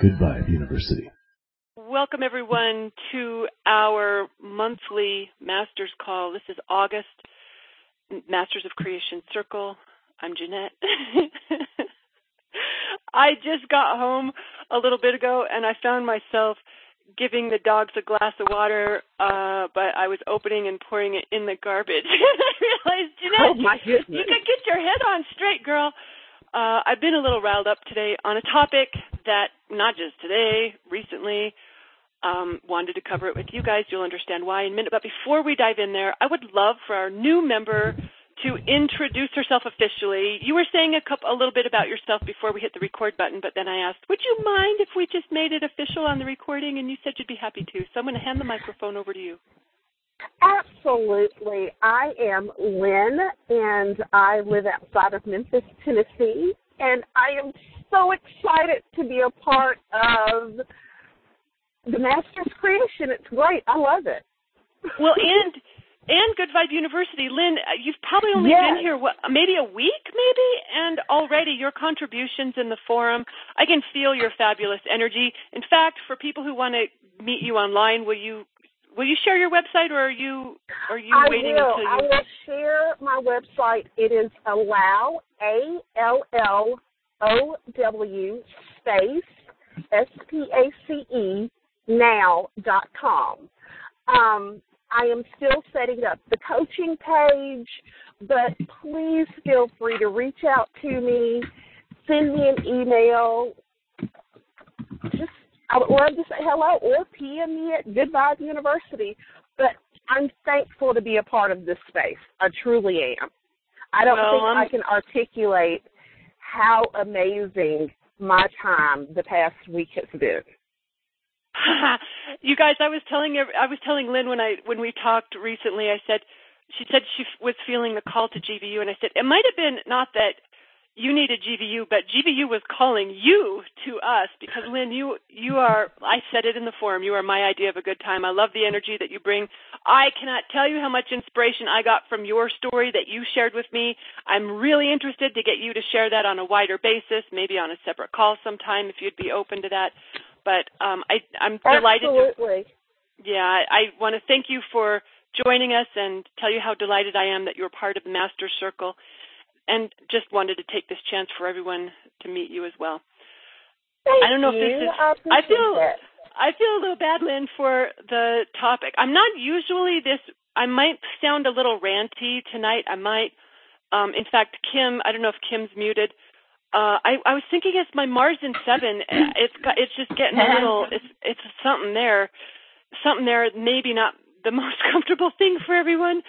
Good Vibe University. Welcome everyone to our monthly Masters call. This is August, Masters of Creation Circle. I'm Jeanette. I just got home a little bit ago and I found myself giving the dogs a glass of water, uh, but I was opening and pouring it in the garbage. I realized, Jeanette, oh you could get your head on straight, girl. Uh, I've been a little riled up today on a topic that not just today, recently, um, wanted to cover it with you guys. You'll understand why in a minute. But before we dive in there, I would love for our new member to introduce herself officially. You were saying a couple, a little bit about yourself before we hit the record button, but then I asked, would you mind if we just made it official on the recording? And you said you'd be happy to. So I'm going to hand the microphone over to you. Absolutely. I am Lynn, and I live outside of Memphis, Tennessee, and I am so excited to be a part of the Master's creation. It's great. I love it. Well, and and Good Vibe University. Lynn, uh, you've probably only yes. been here what, maybe a week, maybe, and already your contributions in the forum. I can feel your fabulous energy. In fact, for people who want to meet you online, will you will you share your website, or are you are you I waiting will. until you? I will share my website. It is allow a l l o w space s p a c e now dot com. Um, I am still setting up the coaching page, but please feel free to reach out to me, send me an email. Just Love to say hello or PM me at Good Vibe University. But I'm thankful to be a part of this space. I truly am. I don't well, think I'm... I can articulate how amazing my time the past week has been. you guys, I was telling I was telling Lynn when I when we talked recently. I said she said she was feeling the call to GVU, and I said it might have been not that you needed GVU, but GVU was calling you to us because Lynn, you you are. I said it in the forum. You are my idea of a good time. I love the energy that you bring. I cannot tell you how much inspiration I got from your story that you shared with me. I'm really interested to get you to share that on a wider basis, maybe on a separate call sometime if you'd be open to that. But um, I, I'm delighted. Absolutely. To, yeah, I, I want to thank you for joining us and tell you how delighted I am that you're part of the Master Circle and just wanted to take this chance for everyone to meet you as well. Thank I don't know you. if this is. I, I feel. That. I feel a little bad, Lynn, for the topic. I'm not usually this. I might sound a little ranty tonight. I might. Um, in fact, Kim. I don't know if Kim's muted. Uh, I, I was thinking it's my Mars in seven. It's got, it's just getting a little. It's it's something there, something there. Maybe not the most comfortable thing for everyone.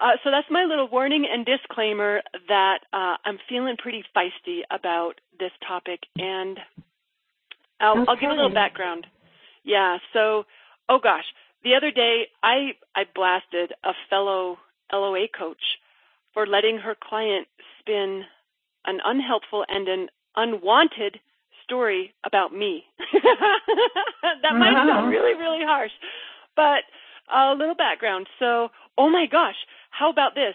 Uh, so that's my little warning and disclaimer that uh, I'm feeling pretty feisty about this topic, and I'll, okay. I'll give a little background. Yeah. So, oh gosh, the other day I I blasted a fellow LOA coach for letting her client spin an unhelpful and an unwanted story about me. that might sound really really harsh, but a little background. So, oh my gosh, how about this?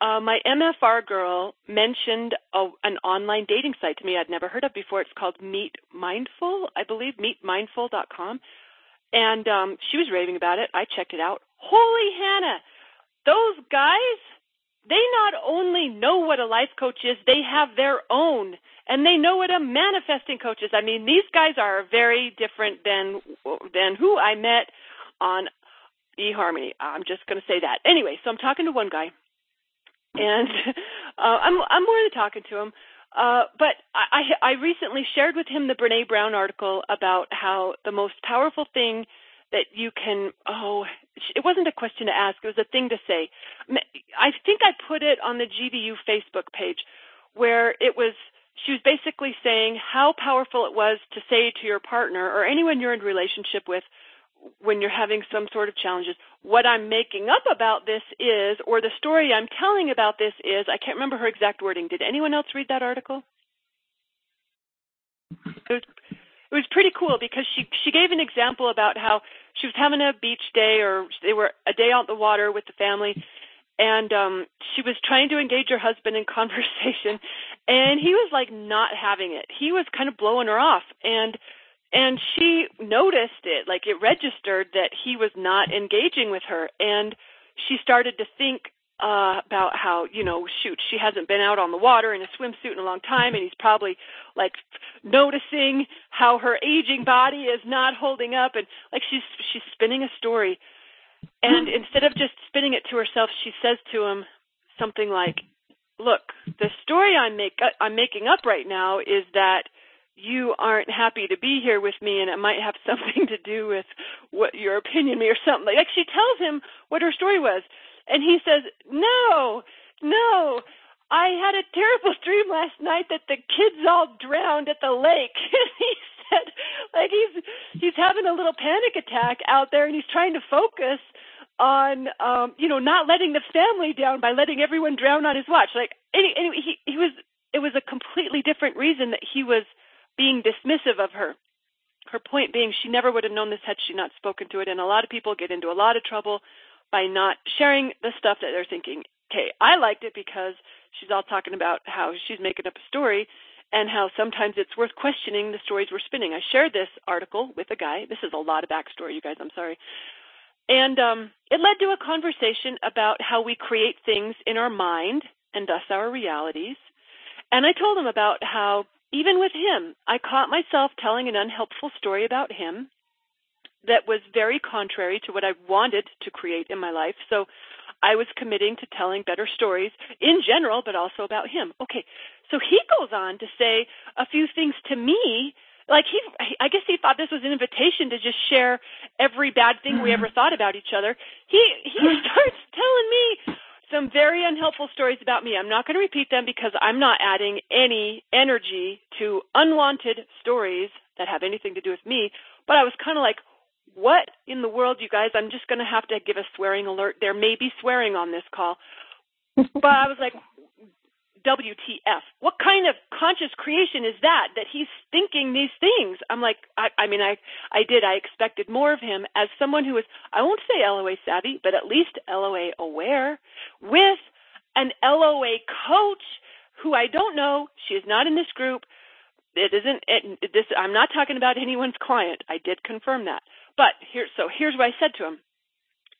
Uh, my MFR girl mentioned a, an online dating site to me I'd never heard of before. It's called Meet Mindful, I believe, meetmindful.com. And um, she was raving about it. I checked it out. Holy Hannah, those guys, they not only know what a life coach is, they have their own. And they know what a manifesting coach is. I mean, these guys are very different than than who I met on eHarmony. I'm just going to say that. Anyway, so I'm talking to one guy, and uh, I'm I'm more than talking to him. Uh, but I, I recently shared with him the Brene Brown article about how the most powerful thing that you can oh it wasn't a question to ask it was a thing to say i think i put it on the gvu facebook page where it was she was basically saying how powerful it was to say to your partner or anyone you're in relationship with when you're having some sort of challenges. What i'm making up about this is or the story i'm telling about this is i can't remember her exact wording. Did anyone else read that article? It was it was pretty cool because she she gave an example about how she was having a beach day or they were a day out the water with the family. And um she was trying to engage her husband in conversation. And he was like not having it. He was kind of blowing her off. And and she noticed it, like it registered that he was not engaging with her, and she started to think uh about how you know shoot she hasn't been out on the water in a swimsuit in a long time and he's probably like noticing how her aging body is not holding up. And like she's she's spinning a story. And instead of just spinning it to herself she says to him something like look the story i'm make i'm making up right now is that you aren't happy to be here with me and it might have something to do with what your opinion me or something like she tells him what her story was and he says, No, no. I had a terrible dream last night that the kids all drowned at the lake. he said, like he's he's having a little panic attack out there, and he's trying to focus on, um, you know, not letting the family down by letting everyone drown on his watch. Like, anyway, he he was. It was a completely different reason that he was being dismissive of her. Her point being, she never would have known this had she not spoken to it. And a lot of people get into a lot of trouble by not sharing the stuff that they're thinking. Okay, I liked it because she's all talking about how she's making up a story and how sometimes it's worth questioning the stories we're spinning. I shared this article with a guy. This is a lot of backstory, you guys. I'm sorry. And um, it led to a conversation about how we create things in our mind and thus our realities. And I told him about how, even with him, I caught myself telling an unhelpful story about him that was very contrary to what I wanted to create in my life. So I was committing to telling better stories in general, but also about him. Okay, so he goes on to say a few things to me. Like he, I guess he thought this was an invitation to just share every bad thing we hmm. ever thought about each other. He he starts telling me some very unhelpful stories about me. I'm not going to repeat them because I'm not adding any energy to unwanted stories that have anything to do with me. But I was kind of like, what in the world, you guys? I'm just going to have to give a swearing alert. There may be swearing on this call. but I was like, WTF? What kind of conscious creation is that? That he's thinking these things. I'm like, I, I mean, I, I did. I expected more of him as someone who is, I won't say LOA savvy, but at least LOA aware, with an LOA coach who I don't know. She is not in this group. It isn't. It, this. I'm not talking about anyone's client. I did confirm that. But here, so here's what I said to him.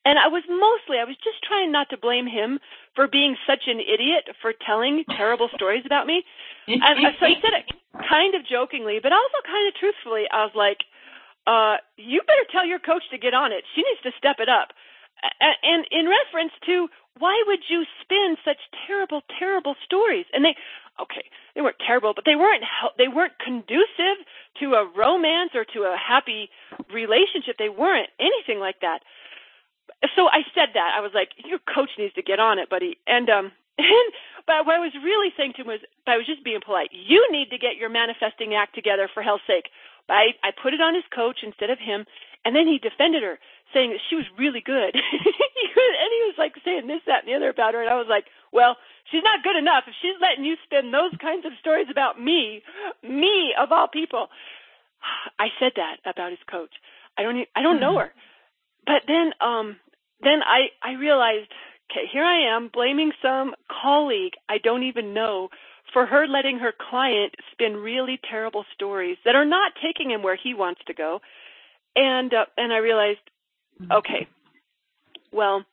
And I was mostly, I was just trying not to blame him for being such an idiot for telling terrible stories about me. And so I said it kind of jokingly, but also kind of truthfully. I was like, uh, you better tell your coach to get on it. She needs to step it up. And in reference to why would you spin such terrible, terrible stories? And they, okay, they weren't terrible, but they weren't they weren't conducive to a romance or to a happy relationship. They weren't anything like that. So I said that I was like, your coach needs to get on it, buddy. And um, and but what I was really saying to him was, but I was just being polite. You need to get your manifesting act together for hell's sake. But I I put it on his coach instead of him, and then he defended her, saying that she was really good. and he was like saying this, that, and the other about her, and I was like, well she's not good enough. If she's letting you spin those kinds of stories about me, me of all people, I said that about his coach. I don't, I don't know her. But then, um, then I, I realized, okay, here I am blaming some colleague I don't even know for her letting her client spin really terrible stories that are not taking him where he wants to go. And, uh, and I realized, okay, well,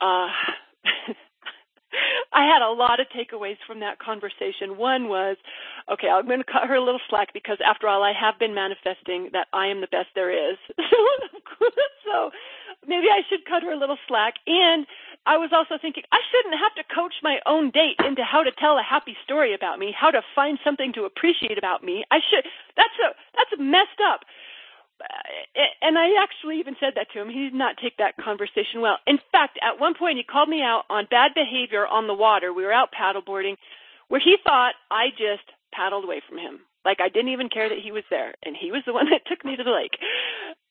uh, I had a lot of takeaways from that conversation. One was, okay, I'm going to cut her a little slack because after all, I have been manifesting that I am the best there is. so maybe I should cut her a little slack. And I was also thinking I shouldn't have to coach my own date into how to tell a happy story about me, how to find something to appreciate about me. I should. That's a that's messed up uh, and I actually even said that to him. He did not take that conversation well. In fact, at one point he called me out on bad behavior on the water. We were out paddleboarding where he thought I just paddled away from him. Like I didn't even care that he was there and he was the one that took me to the lake.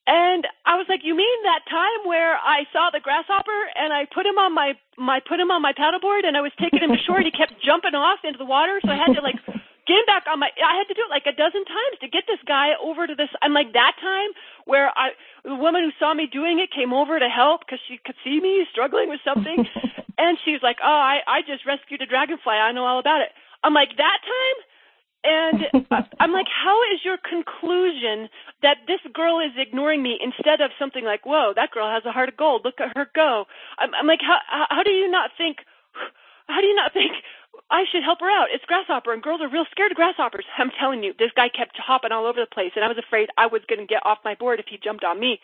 And I was like, "You mean that time where I saw the grasshopper and I put him on my my put him on my paddleboard and I was taking him to shore and he kept jumping off into the water, so I had to like getting back on my I had to do it like a dozen times to get this guy over to this I'm like that time where I the woman who saw me doing it came over to help because she could see me struggling with something. And she was like oh I I just rescued a dragonfly. I know all about it. I'm like that time and I'm like, how is your conclusion that this girl is ignoring me instead of something like, whoa, that girl has a heart of gold. Look at her go. I'm, I'm like, how, how do you not think, how do you not think I should help her out? It's grasshopper and girls are real scared of grasshoppers. I'm telling you, this guy kept hopping all over the place and I was afraid I was going to get off my board if he jumped on me.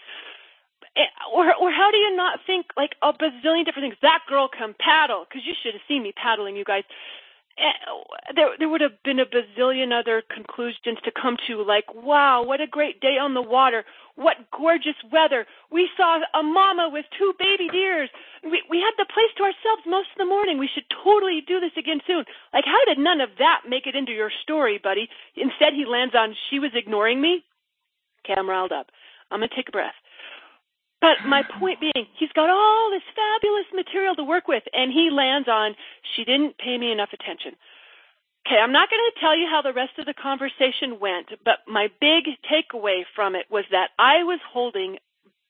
Eh, or, or how do you not think like a bazillion different things? That girl can paddle because you should have seen me paddling, you guys. Eh, there there would have been a bazillion other conclusions to come to like wow what a great day on the water. What gorgeous weather. We saw a mama with two baby deers. We we had the place to ourselves most of the morning. We should totally do this again soon. Like how did none of that make it into your story buddy? Instead he lands on she was ignoring me? I'm riled up. I'm going to take a breath but my point being, he's got all this fabulous material to work with, and he lands on, she didn't pay me enough attention. Okay, I'm not going to tell you how the rest of the conversation went, but my big takeaway from it was that I was holding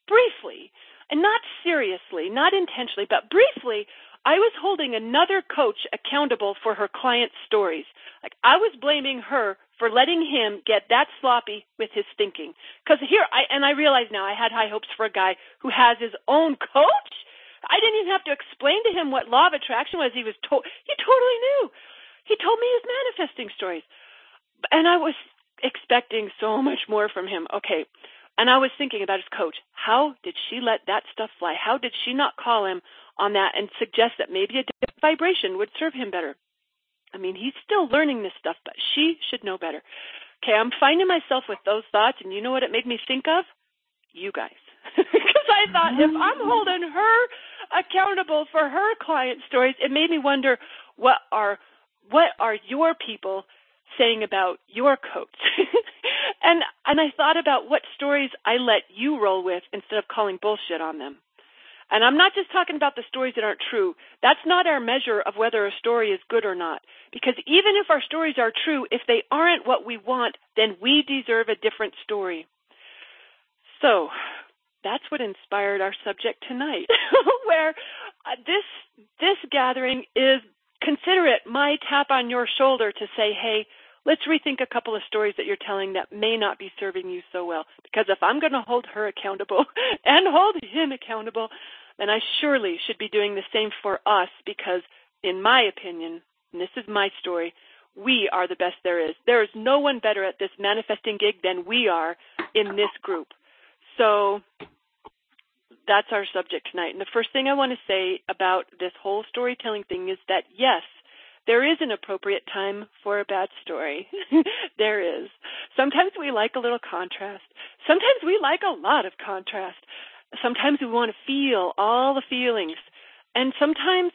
briefly, and not seriously, not intentionally, but briefly, I was holding another coach accountable for her client's stories. Like I was blaming her for letting him get that sloppy with his thinking. Because here, I and I realize now I had high hopes for a guy who has his own coach. I didn't even have to explain to him what law of attraction was. He was to- he totally knew. He told me his manifesting stories, and I was expecting so much more from him. Okay, and I was thinking about his coach. How did she let that stuff fly? How did she not call him on that and suggest that maybe a different vibration would serve him better? I mean, he's still learning this stuff, but she should know better. Okay, I'm finding myself with those thoughts, and you know what it made me think of? You guys. because I thought if I'm mm-hmm. holding her accountable for her client stories, it made me wonder what are what are your people saying about your coach? and and I thought about what stories I let you roll with instead of calling bullshit on them. And I'm not just talking about the stories that aren't true. That's not our measure of whether a story is good or not. Because even if our stories are true, if they aren't what we want, then we deserve a different story. So, that's what inspired our subject tonight, where uh, this this gathering is consider it my tap on your shoulder to say, "Hey, let's rethink a couple of stories that you're telling that may not be serving you so well. Because if I'm going to hold her accountable and hold him accountable, then I surely should be doing the same for us because, in my opinion, and this is my story, we are the best there is. There is no one better at this manifesting gig than we are in this group. So that's our subject tonight. And the first thing I want to say about this whole storytelling thing is that yes, there is an appropriate time for a bad story. there is. Sometimes we like a little contrast. Sometimes we like a lot of contrast. Sometimes we want to feel all the feelings. And sometimes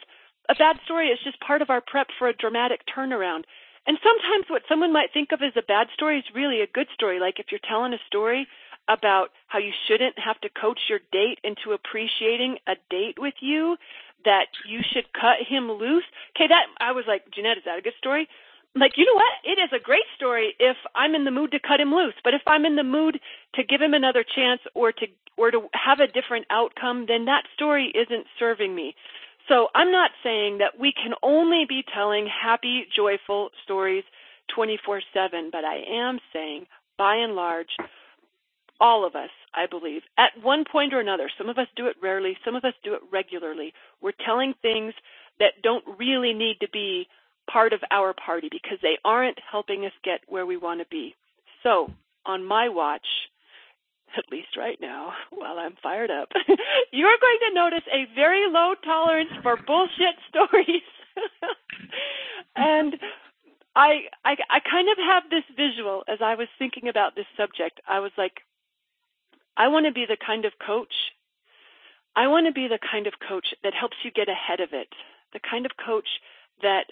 a bad story is just part of our prep for a dramatic turnaround. And sometimes what someone might think of as a bad story is really a good story. Like if you're telling a story about how you shouldn't have to coach your date into appreciating a date with you, that you should cut him loose. Okay, that I was like, Jeanette, is that a good story? like, you know what? It is a great story if I'm in the mood to cut him loose. But if I'm in the mood to give him another chance or to or to have a different outcome, then that story isn't serving me. So I'm not saying that we can only be telling happy, joyful stories 24/7, but I am saying by and large all of us, I believe, at one point or another, some of us do it rarely, some of us do it regularly. We're telling things that don't really need to be part of our party because they aren't helping us get where we want to be. So, on my watch, at least right now, while I'm fired up, you're going to notice a very low tolerance for bullshit stories. and I, I I kind of have this visual as I was thinking about this subject. I was like, I want to be the kind of coach. I want to be the kind of coach that helps you get ahead of it. The kind of coach that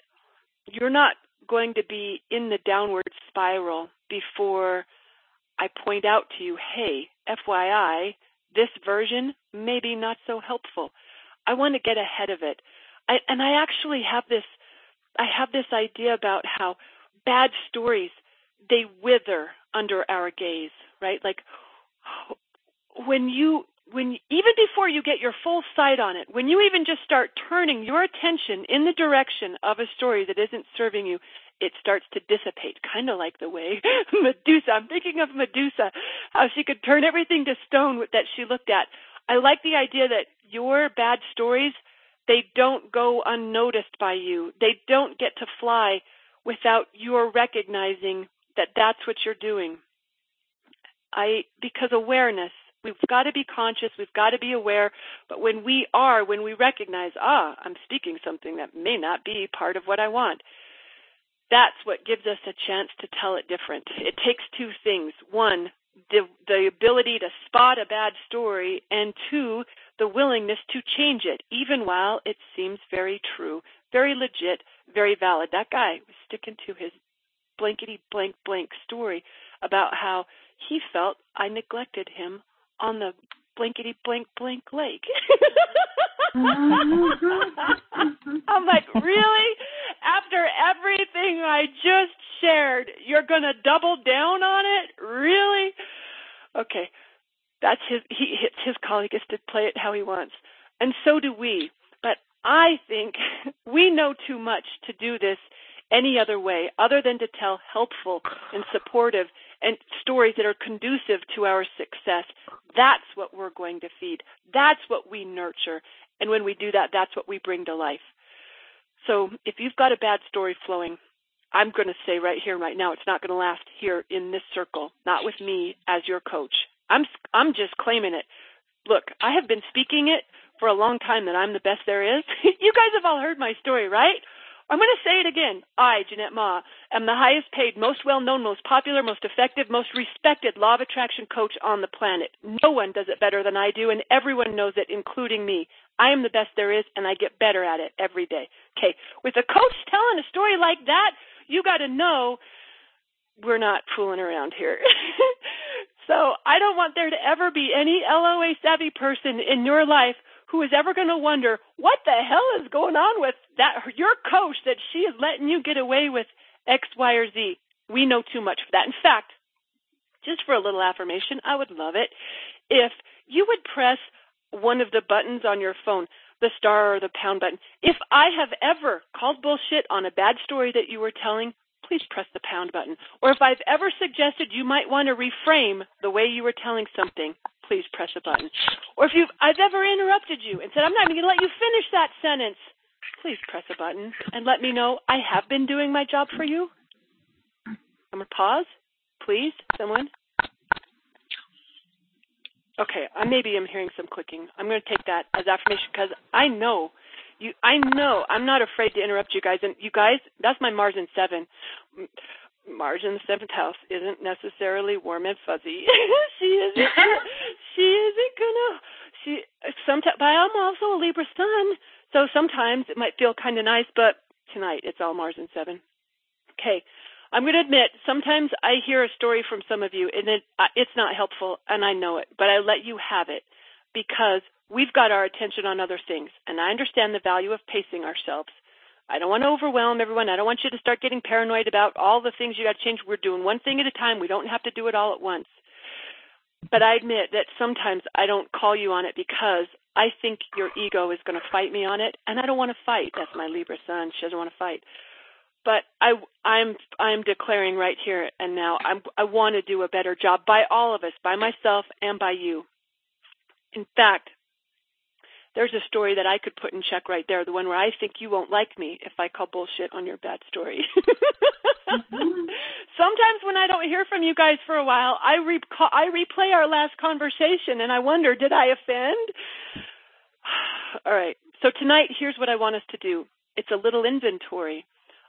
you're not going to be in the downward spiral before I point out to you, hey, FYI, this version may be not so helpful. I want to get ahead of it. I, and I actually have this, I have this idea about how bad stories, they wither under our gaze, right? Like when you when even before you get your full sight on it, when you even just start turning your attention in the direction of a story that isn't serving you, it starts to dissipate, kind of like the way Medusa, I'm thinking of Medusa, how she could turn everything to stone that she looked at. I like the idea that your bad stories, they don't go unnoticed by you. They don't get to fly without your recognizing that that's what you're doing. I because awareness we've got to be conscious, we've got to be aware, but when we are, when we recognize, ah, I'm speaking something that may not be part of what I want, that's what gives us a chance to tell it different. It takes two things. One, the, the ability to spot a bad story, and two, the willingness to change it, even while it seems very true, very legit, very valid. That guy was sticking to his blankety blank blank story about how he felt I neglected him on the blankety blank blank lake. I'm like, really? After everything I just shared, you're going to double down on it? Really? Okay. That's his he his. He gets to play it how he wants. And so do we. But I think we know too much to do this any other way other than to tell helpful and supportive and stories that are conducive to our success. That's what we're going to feed. That's what we nurture. And when we do that, that's what we bring to life. So if you've got a bad story flowing, I'm going to say right here, right now, it's not going to last here in this circle, not with me as your coach. I'm, I'm just claiming it. Look, I have been speaking it for a long time that I'm the best there is. you guys have all heard my story, right? I'm going to say it again. I, Jeanette Maw, am the highest paid, most well known, most popular, most effective, most respected law of attraction coach on the planet. No one does it better than I do, and everyone knows it, including me. I am the best there is, and I get better at it every day. Okay, with a coach telling a story like that, you got to know we're not fooling around here. so I don't want there to ever be any LOA savvy person in your life who is ever going to wonder what the hell is going on with that your coach that she is letting you get away with X, Y, or Z. We know too much for that. In fact, just for a little affirmation, I would love it if you would press one of the buttons on your phone, the star or the pound button. If I have ever called bullshit on a bad story that you were telling, please press the pound button. Or if I've ever suggested you might want to reframe the way you were telling something, please press a button. Or if you've I've ever interrupted you and said I'm not even going to let you finish that sentence, please press a button and let me know I have been doing my job for you. I'm gonna pause, please, someone. Okay, I maybe I'm hearing some clicking. I'm going to take that as affirmation because I know you. I know I'm not afraid to interrupt you guys. And you guys, that's my Mars in seven. Mars in the seventh house isn't necessarily warm and fuzzy. she isn't. she isn't gonna. She sometimes. But I'm also a Libra sun, so sometimes it might feel kind of nice. But tonight it's all Mars in seven. Okay, I'm going to admit sometimes I hear a story from some of you and it, uh, it's not helpful, and I know it. But I let you have it because we've got our attention on other things, and I understand the value of pacing ourselves. I don't want to overwhelm everyone. I don't want you to start getting paranoid about all the things you got to change. We're doing one thing at a time. We don't have to do it all at once. But I admit that sometimes I don't call you on it because I think your ego is going to fight me on it, and I don't want to fight. That's my Libra sun. She doesn't want to fight. But I, I'm, I'm declaring right here and now. I'm, I want to do a better job by all of us, by myself and by you. In fact, there's a story that I could put in check right there, the one where I think you won't like me if I call bullshit on your bad story. mm-hmm. Sometimes when I don't hear from you guys for a while, I recall, I replay our last conversation and I wonder, did I offend? All right. So tonight, here's what I want us to do. It's a little inventory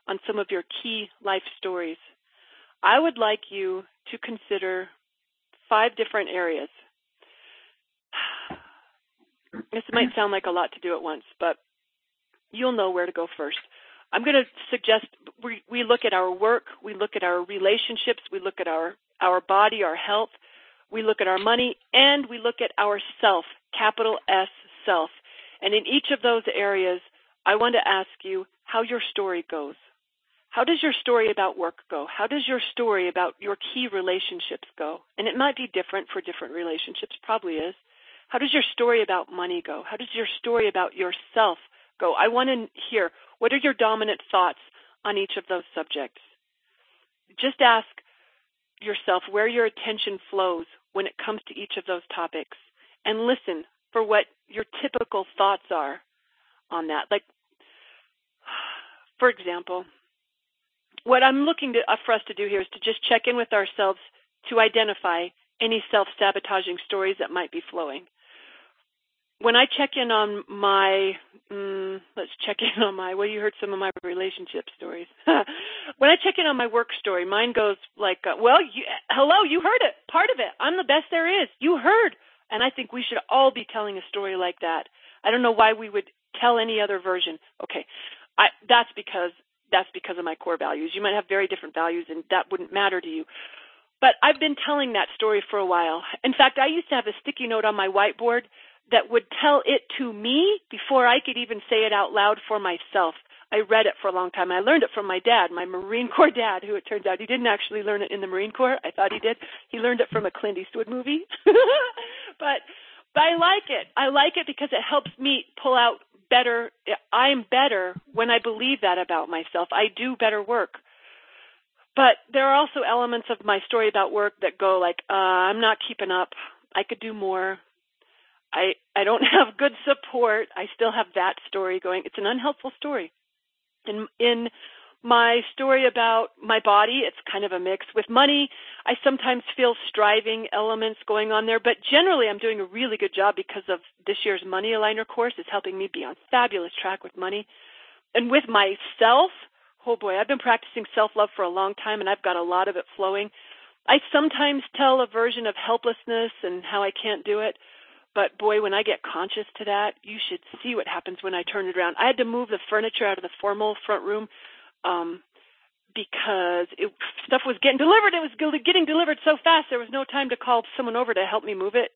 on some of your key life stories. I would like you to consider five different areas this might sound like a lot to do at once, but you'll know where to go first. I'm going to suggest we, we look at our work, we look at our relationships, we look at our, our body, our health, we look at our money, and we look at our self, capital S self. And in each of those areas, I want to ask you how your story goes. How does your story about work go? How does your story about your key relationships go? And it might be different for different relationships, probably is. How does your story about money go? How does your story about yourself go? I want to hear what are your dominant thoughts on each of those subjects. Just ask yourself where your attention flows when it comes to each of those topics and listen for what your typical thoughts are on that. Like, for example, what I'm looking to, uh, for us to do here is to just check in with ourselves to identify any self sabotaging stories that might be flowing when I check in on my, mm, let's check in on my, well, you heard some of my relationship stories. when I check in on my work story, mine goes like, uh, well, you, hello, you heard it, part of it. I'm the best there is. You heard. And I think we should all be telling a story like that. I don't know why we would tell any other version. Okay. I, that's because, that's because of my core values. You might have very different values and that wouldn't matter to you. But I've been telling that story for a while. In fact, I used to have a sticky note on my whiteboard that would tell it to me before I could even say it out loud for myself. I read it for a long time. I learned it from my dad, my Marine Corps dad, who it turns out he didn't actually learn it in the Marine Corps. I thought he did. He learned it from a Clint Eastwood movie. but but I like it. I like it because it helps me pull out better I am better when I believe that about myself. I do better work. But there are also elements of my story about work that go like, uh, I'm not keeping up. I could do more. I I don't have good support. I still have that story going. It's an unhelpful story. In in my story about my body, it's kind of a mix. With money, I sometimes feel striving elements going on there, but generally I'm doing a really good job because of this year's money aligner course is helping me be on fabulous track with money. And with myself, oh boy, I've been practicing self-love for a long time and I've got a lot of it flowing. I sometimes tell a version of helplessness and how I can't do it. But boy, when I get conscious to that, you should see what happens when I turn it around. I had to move the furniture out of the formal front room um, because it, stuff was getting delivered. It was getting delivered so fast, there was no time to call someone over to help me move it.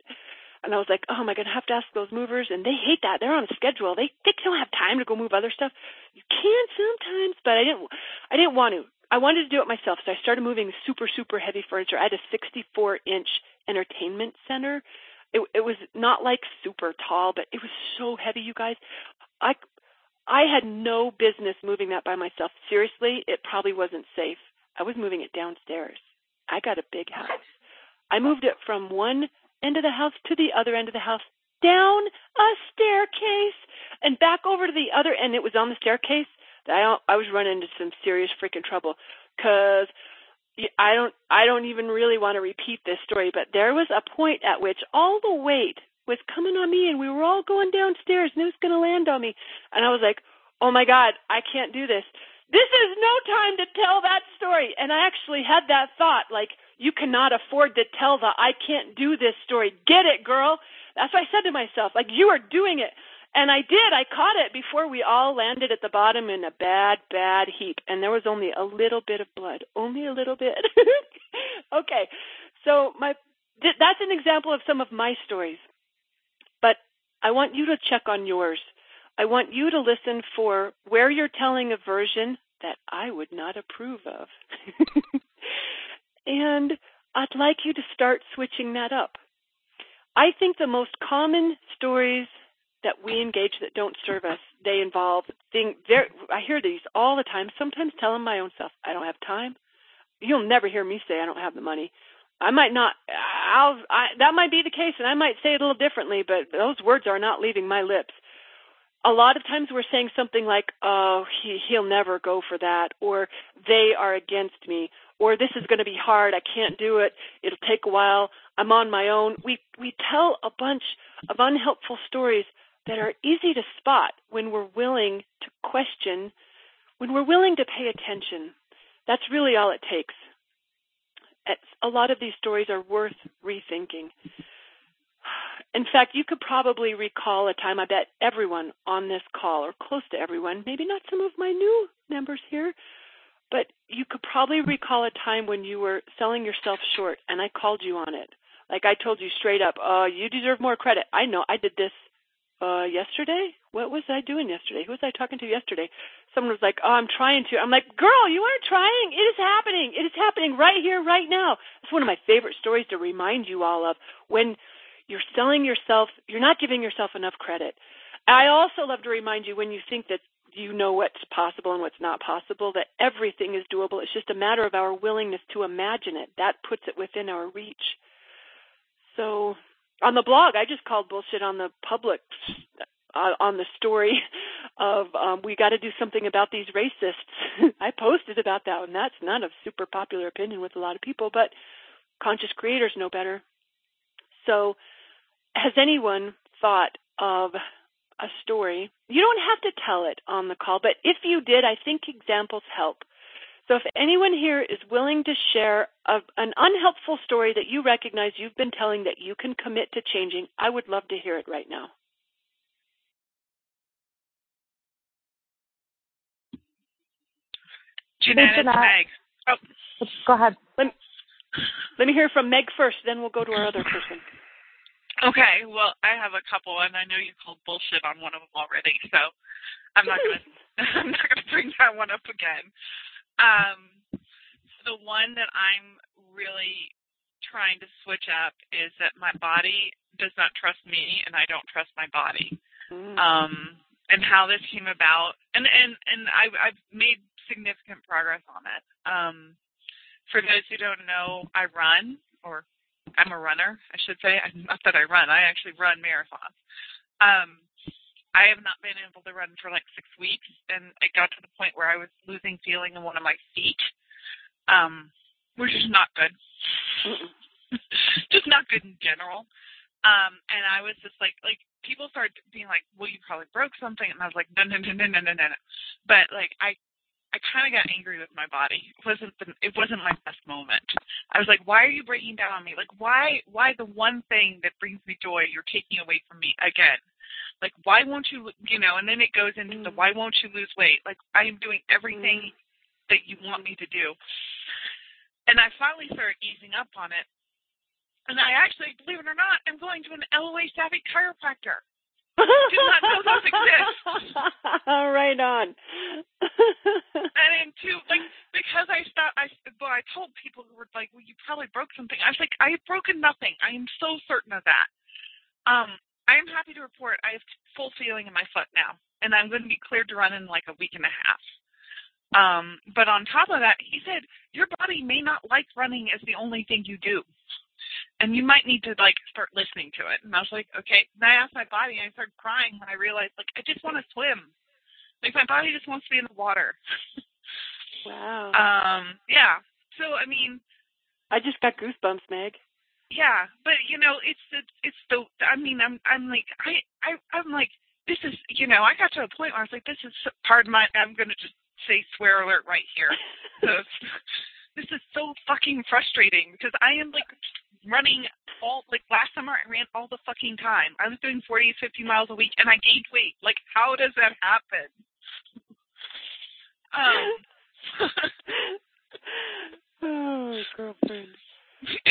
And I was like, oh, am I going to have to ask those movers? And they hate that. They're on a schedule. They they don't have time to go move other stuff. You can sometimes, but I didn't. I didn't want to. I wanted to do it myself, so I started moving super super heavy furniture. I had a 64 inch entertainment center it, it was not like super tall, but it was so heavy, you guys. I I had no business moving that by myself. Seriously, it probably wasn't safe. I was moving it downstairs. I got a big house. I moved it from one end of the house to the other end of the house, down a staircase, and back over to the other end. It was on the staircase that I I was running into some serious freaking trouble because I don't I don't even really want to repeat this story, but there was a point at which all the weight was coming on me and we were all going downstairs and it was going to land on me. And I was like, "Oh my god, I can't do this. This is no time to tell that story." And I actually had that thought like, "You cannot afford to tell the I can't do this story. Get it, girl." That's what I said to myself. Like, "You are doing it." And I did. I caught it before we all landed at the bottom in a bad, bad heap. And there was only a little bit of blood. Only a little bit. okay. So my th- that's an example of some of my stories. But I want you to check on yours. I want you to listen for where you're telling a version that I would not approve of. and I'd like you to start switching that up. I think the most common stories that we engage that don't serve us, they involve thing. I hear these all the time. Sometimes telling my own self, I don't have time. You'll never hear me say I don't have the money. I might not. I'll. I, that might be the case, and I might say it a little differently, but those words are not leaving my lips. A lot of times we're saying something like, "Oh, he he'll never go for that," or "They are against me," or "This is going to be hard. I can't do it. It'll take a while. I'm on my own." We we tell a bunch of unhelpful stories that are easy to spot when we're willing to question, when we're willing to pay attention. That's really all it takes. It's, a lot of these stories are worth rethinking. In fact, you could probably recall a time, I bet everyone on this call, or close to everyone, maybe not some of my new members here, but you could probably recall a time when you were selling yourself short and I called you on it. Like I told you straight up, oh, you deserve more credit. I know I did this uh yesterday? What was i doing yesterday? Who was i talking to yesterday? Someone was like oh i'm trying to. I'm like girl you aren't trying. It is happening. It is happening right here right now. It's one of my favorite stories to remind you all of. When you're selling yourself you're not giving yourself enough credit. I also love to remind you when you think that you know what's possible and what's not possible, that everything is doable. It's just a matter of our willingness to imagine it. That puts it within our reach. So on the blog, I just called bullshit on the public uh, on the story of um, we got to do something about these racists. I posted about that, and that's not a super popular opinion with a lot of people, but conscious creators know better. So, has anyone thought of a story? You don't have to tell it on the call, but if you did, I think examples help. So if anyone here is willing to share a, an unhelpful story that you recognize you've been telling that you can commit to changing, I would love to hear it right now. Jeanette, it's Meg. Oh. Go ahead. Let, let me hear from Meg first, then we'll go to our other person. Okay, well, I have a couple, and I know you called bullshit on one of them already, so I'm not gonna I'm not gonna bring that one up again. Um, the one that I'm really trying to switch up is that my body does not trust me, and I don't trust my body. Mm. Um, and how this came about, and and and I, I've made significant progress on it. Um, for those who don't know, I run, or I'm a runner, I should say. Not that I run, I actually run marathons. Um, I have not been able to run for like six weeks, and it got to the point where I was losing feeling in one of my feet, um, which is not good. just not good in general. Um, and I was just like, like people started being like, "Well, you probably broke something," and I was like, "No, no, no, no, no, no, no." But like, I I kind of got angry with my body. It wasn't the, it wasn't my best moment. I was like, why are you breaking down on me? Like, why why the one thing that brings me joy you're taking away from me again? Like, why won't you you know? And then it goes into the why won't you lose weight? Like, I am doing everything mm. that you want me to do. And I finally started easing up on it. And I actually, believe it or not, I'm going to an LOA savvy chiropractor. Did not know those exist. right on. and then two, like because I stopped, I well, I told people who were like, "Well, you probably broke something." I was like, "I have broken nothing. I am so certain of that." Um, I am happy to report I have full feeling in my foot now, and I'm going to be cleared to run in like a week and a half. Um, but on top of that, he said your body may not like running as the only thing you do and you might need to like start listening to it. And I was like, okay. And I asked my body, and I started crying when I realized like I just want to swim. Like my body just wants to be in the water. wow. Um. Yeah. So I mean, I just got goosebumps, Meg. Yeah, but you know, it's the it's the. I mean, I'm I'm like I I I'm like this is you know I got to a point where I was like this is pardon my I'm gonna just say swear alert right here. so this is so fucking frustrating because I am like running all like last summer I ran all the fucking time. I was doing 40 50 miles a week and I gained weight. Like how does that happen? um Oh, girlfriend.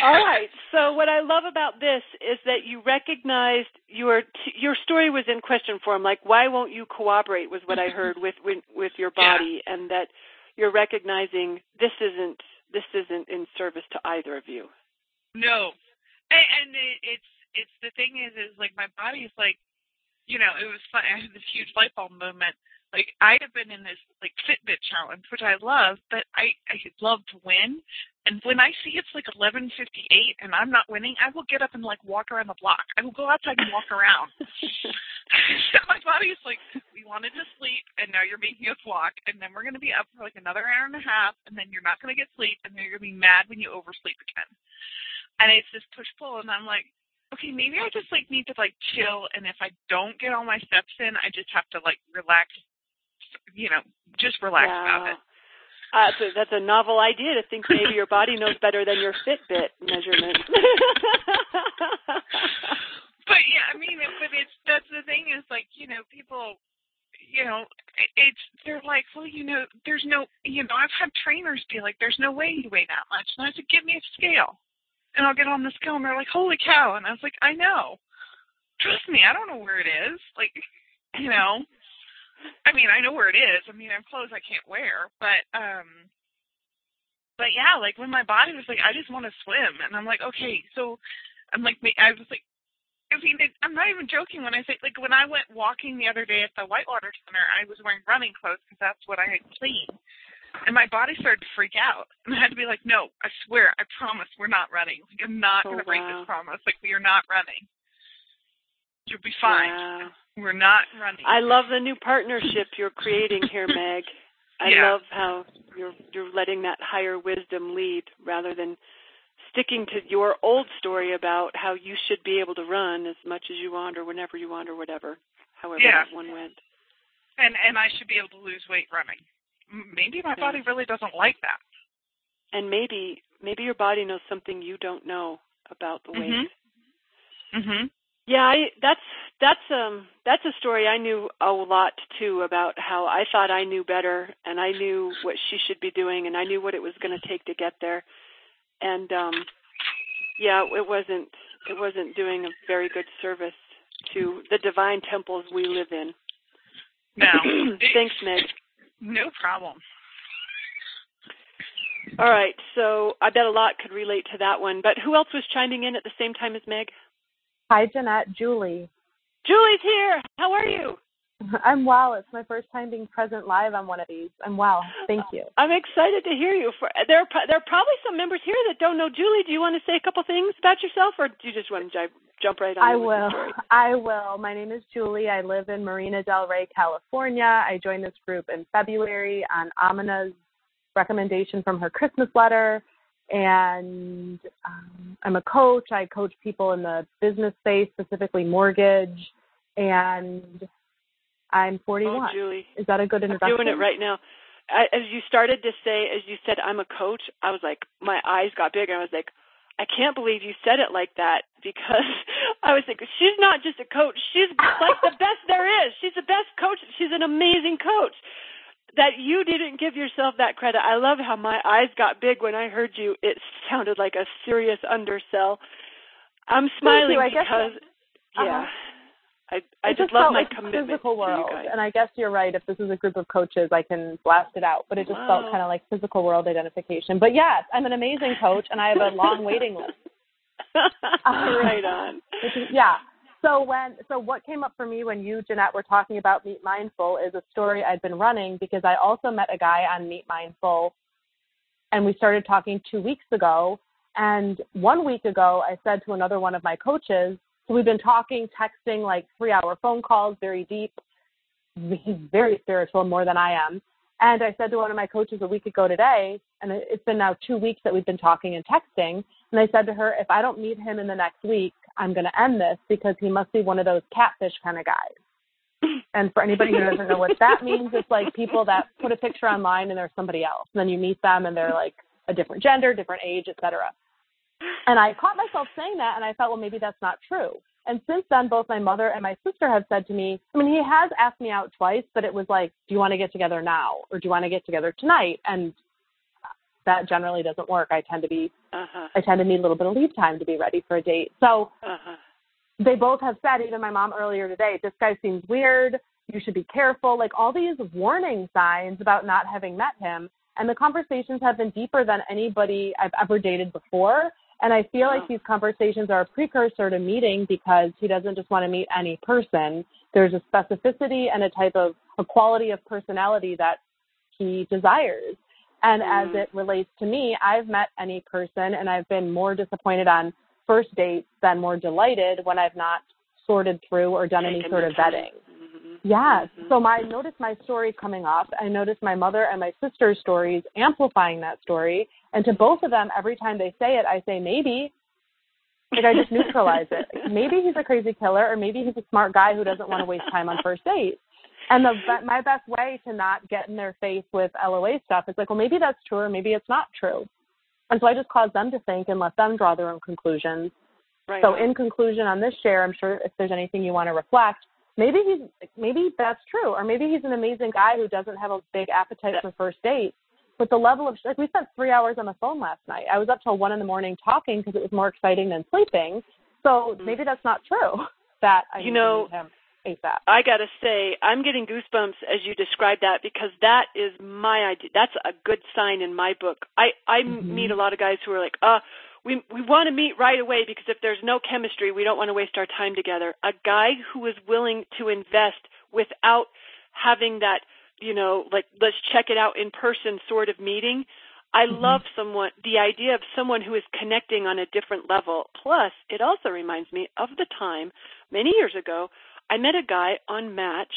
All right. So what I love about this is that you recognized your t- your story was in question form. Like, why won't you cooperate? Was what I heard with with, with your body, yeah. and that you're recognizing this isn't this isn't in service to either of you. No, and, and it, it's it's the thing is is like my body is like, you know, it was fun. I had this huge light bulb moment. Like I have been in this like Fitbit challenge, which I love, but I I love to win. And when I see it's like 11:58 and I'm not winning, I will get up and like walk around the block. I will go outside and walk around. so my body is like, we wanted to sleep, and now you're making us walk, and then we're going to be up for like another hour and a half, and then you're not going to get sleep, and then you're going to be mad when you oversleep again and it's this push pull and I'm like, okay, maybe I just like need to like chill and if I don't get all my steps in, I just have to like relax you know, just relax wow. about it. Uh, so that's a novel idea to think maybe your body knows better than your Fitbit measurement. but yeah, I mean, but it's that's the thing is like you know people, you know, it's they're like, well, you know, there's no, you know, I've had trainers be like, there's no way you weigh that much, and I said, give me a scale and I'll get on the scale and they're like, holy cow. And I was like, I know. Trust me, I don't know where it is. Like, you know, I mean, I know where it is. I mean, I have clothes I can't wear, but, um, but yeah, like when my body was like, I just want to swim. And I'm like, okay, so I'm like, I was like, I mean, I'm not even joking when I say like when I went walking the other day at the Whitewater Center, I was wearing running clothes because that's what I had clean, and my body started to freak out, and I had to be like, "No, I swear, I promise, we're not running. Like, I'm not Oh, going to break this promise. Like we are not running. You'll be fine. Wow. We're not running." I love the new partnership you're creating here, Meg. I Yeah. love how you're you're letting that higher wisdom lead rather than sticking to your old story about how you should be able to run as much as you want or whenever you want or whatever. However Yeah. that one went. and and I should be able to lose weight running. Maybe my body really doesn't like that. And maybe maybe your body knows something you don't know about the weight. Mhm. Mhm. Yeah, I that's that's um that's a story I knew a lot too about how I thought I knew better and I knew what she should be doing and I knew what it was going to take to get there. And um yeah, it wasn't it wasn't doing a very good service to the divine temples we live in. No. Thanks, Meg. No problem. All right, so I bet a lot could relate to that one. But who else was chiming in at the same time as Meg? Hi, Jeanette. Julie. Julie's here. How are you? I'm well. It's my first time being present live on one of these. I'm well. Thank you. I'm excited to hear you. For there, are, there are probably some members here that don't know Julie. Do you want to say a couple things about yourself, or do you just want to jump right on? I in with the will. I will. My name is Julie. I live in Marina Del Rey, California. I joined this group in February on Amina's recommendation from her Christmas letter. And um, I'm a coach. I coach people in the business space, specifically mortgage. And I'm 41. Oh, Julie, Is that a good I'm introduction? doing it right now. I, as you started to say, as you said, I'm a coach. I was like, my eyes got big. And I was like, I can't believe you said it like that because I was thinking she's not just a coach. She's like the best there is. She's the best coach. She's an amazing coach. That you didn't give yourself that credit. I love how my eyes got big when I heard you. It sounded like a serious undersell. I'm smiling you. I guess because uh-huh. I I it just love my like commitment physical to world, you guys. and I guess you're right. If this is a group of coaches, I can blast it out. But it just felt kind of like physical world identification. But yes, I'm an amazing coach, and I have a long waiting list. Um, right on. Yeah. So when so what came up for me when you Jeanette were talking about Meet Mindful is a story I'd been running because I also met a guy on Meet Mindful, and we started talking two weeks ago. And one week ago, I said to another one of my coaches, so we've been talking, texting like three hour phone calls, very deep. He's very spiritual, more than I am. And I said to one of my coaches a week ago today, and it- it's been now two weeks that we've been talking and texting. And I said to her, if I don't meet him in the next week, I'm going to end this because he must be one of those catfish kind of guys. And for anybody who doesn't know what that means, it's like people that put a picture online and they're somebody else. And then you meet them and they're like a different gender, different age, et cetera. And I caught myself saying that and I thought, well, maybe that's not true. And since then, both my mother and my sister have said to me, I mean, he has asked me out twice, but it was like, do you want to get together now or do you want to get together tonight? And that generally doesn't work. I tend to be, Uh-huh. I tend to need a little bit of leave time to be ready for a date. So Uh-huh. they both have said, even my mom earlier today, this guy seems weird. You should be careful. Like all these warning signs about not having met him. And the conversations have been deeper than anybody I've ever dated before. And I feel like these conversations are a precursor to meeting because he doesn't just want to meet any person. There's a specificity and a type of a quality of personality that he desires. And as Mm. it relates to me, I've met any person and I've been more disappointed on first dates than more delighted when I've not sorted through or done any sort of time. vetting. Mhm. Yes. Mhm. So my I noticed my story coming up. I noticed my mother and my sister's stories amplifying that story. And to both of them, every time they say it, I say maybe. Like I just neutralize it. Maybe he's a crazy killer, or maybe he's a smart guy who doesn't want to waste time on first dates. And the my best way to not get in their face with LOA stuff is like, well, maybe that's true, or maybe it's not true. And so I just cause them to think and let them draw their own conclusions. Right So in conclusion on this share, I'm sure if there's anything you want to reflect, maybe he's maybe that's true, or maybe he's an amazing guy who doesn't have a big appetite for first dates. But the level of like we spent three hours on the phone last night. I was up till one in the morning talking because it was more exciting than sleeping. So maybe that's not true. That I You know- ASAP. I gotta say, I'm getting goosebumps as you describe that because that is my idea. That's a good sign in my book. I I Mhm. meet a lot of guys who are like, uh, we we want to meet right away because if there's no chemistry, we don't want to waste our time together. A guy who is willing to invest without having that, you know, like let's check it out in person sort of meeting. I Mhm. love someone the idea of someone who is connecting on a different level. Plus, it also reminds me of the time many years ago I met a guy on Match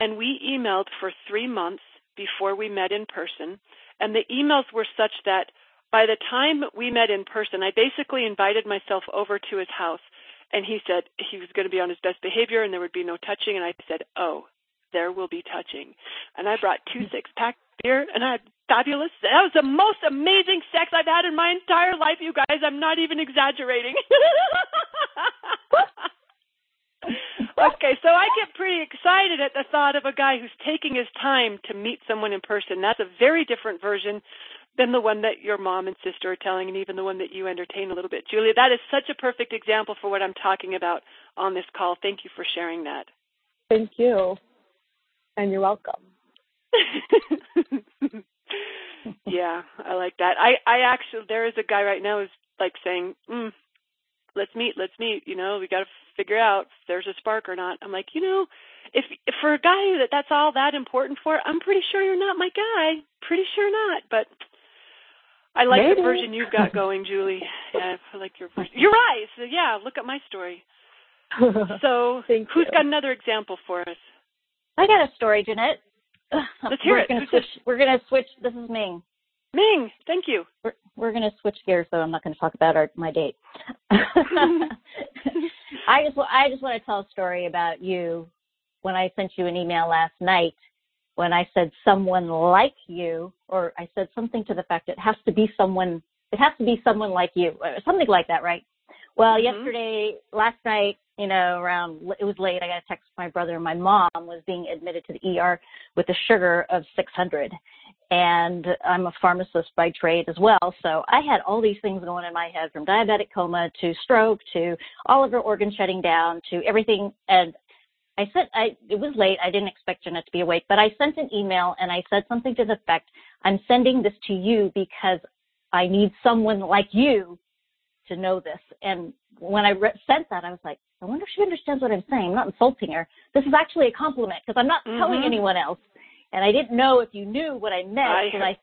and we emailed for 3 months before we met in person and the emails were such that by the time we met in person, I basically invited myself over to his house and he said he was going to be on his best behavior and there would be no touching and I said, "Oh, there will be touching." And I brought two six-pack beer and I had fabulous. That was the most amazing sex I've had in my entire life, you guys. I'm not even exaggerating. okay, so I get pretty excited at the thought of a guy who's taking his time to meet someone in person. That's a very different version than the one that your mom and sister are telling, and even the one that you entertain a little bit. Julia, that is such a perfect example for what I'm talking about on this call. Thank you for sharing that. Thank you. And you're welcome. yeah, I like that. I I actually there is a guy right now who's like saying, mm, "Let's meet, let's meet." You know, we got to figure out if there's a spark or not. I'm like, you know, if, if for a guy that that's all that important for, I'm pretty sure you're not my guy. Pretty sure not, but. I like Maybe. the version you've got going, Julie. Yeah, I like your version. You're right. So yeah, look at my story. So who's you. got another example for us? I got a story, Jeanette. Let's hear we're it. Gonna switch, we're gonna switch. This is Ming. Ming, thank you. We're, we're gonna switch gears, so I'm not gonna talk about our my date. I just I just want to tell a story about you. When I sent you an email last night, when I said someone like you, or I said something to the fact it has to be someone. It has to be someone like you, or something like that, right? Well, Mhm. yesterday, last night, you know, around it was late. I got a text from my brother. My mom was being admitted to the ER with a sugar of 600, and I'm a pharmacist by trade as well. So I had all these things going in my head, from diabetic coma to stroke to all of her organs shutting down to everything. And I said, I it was late. I didn't expect Jeanette to be awake, but I sent an email and I said something to the effect, "I'm sending this to you because I need someone like you to know this." And when I re- sent that, I was like, I wonder if she understands what I'm saying. I'm not insulting her. This is actually a compliment because I'm not telling Mhm. anyone else. And I didn't know if you knew what I meant I- because I,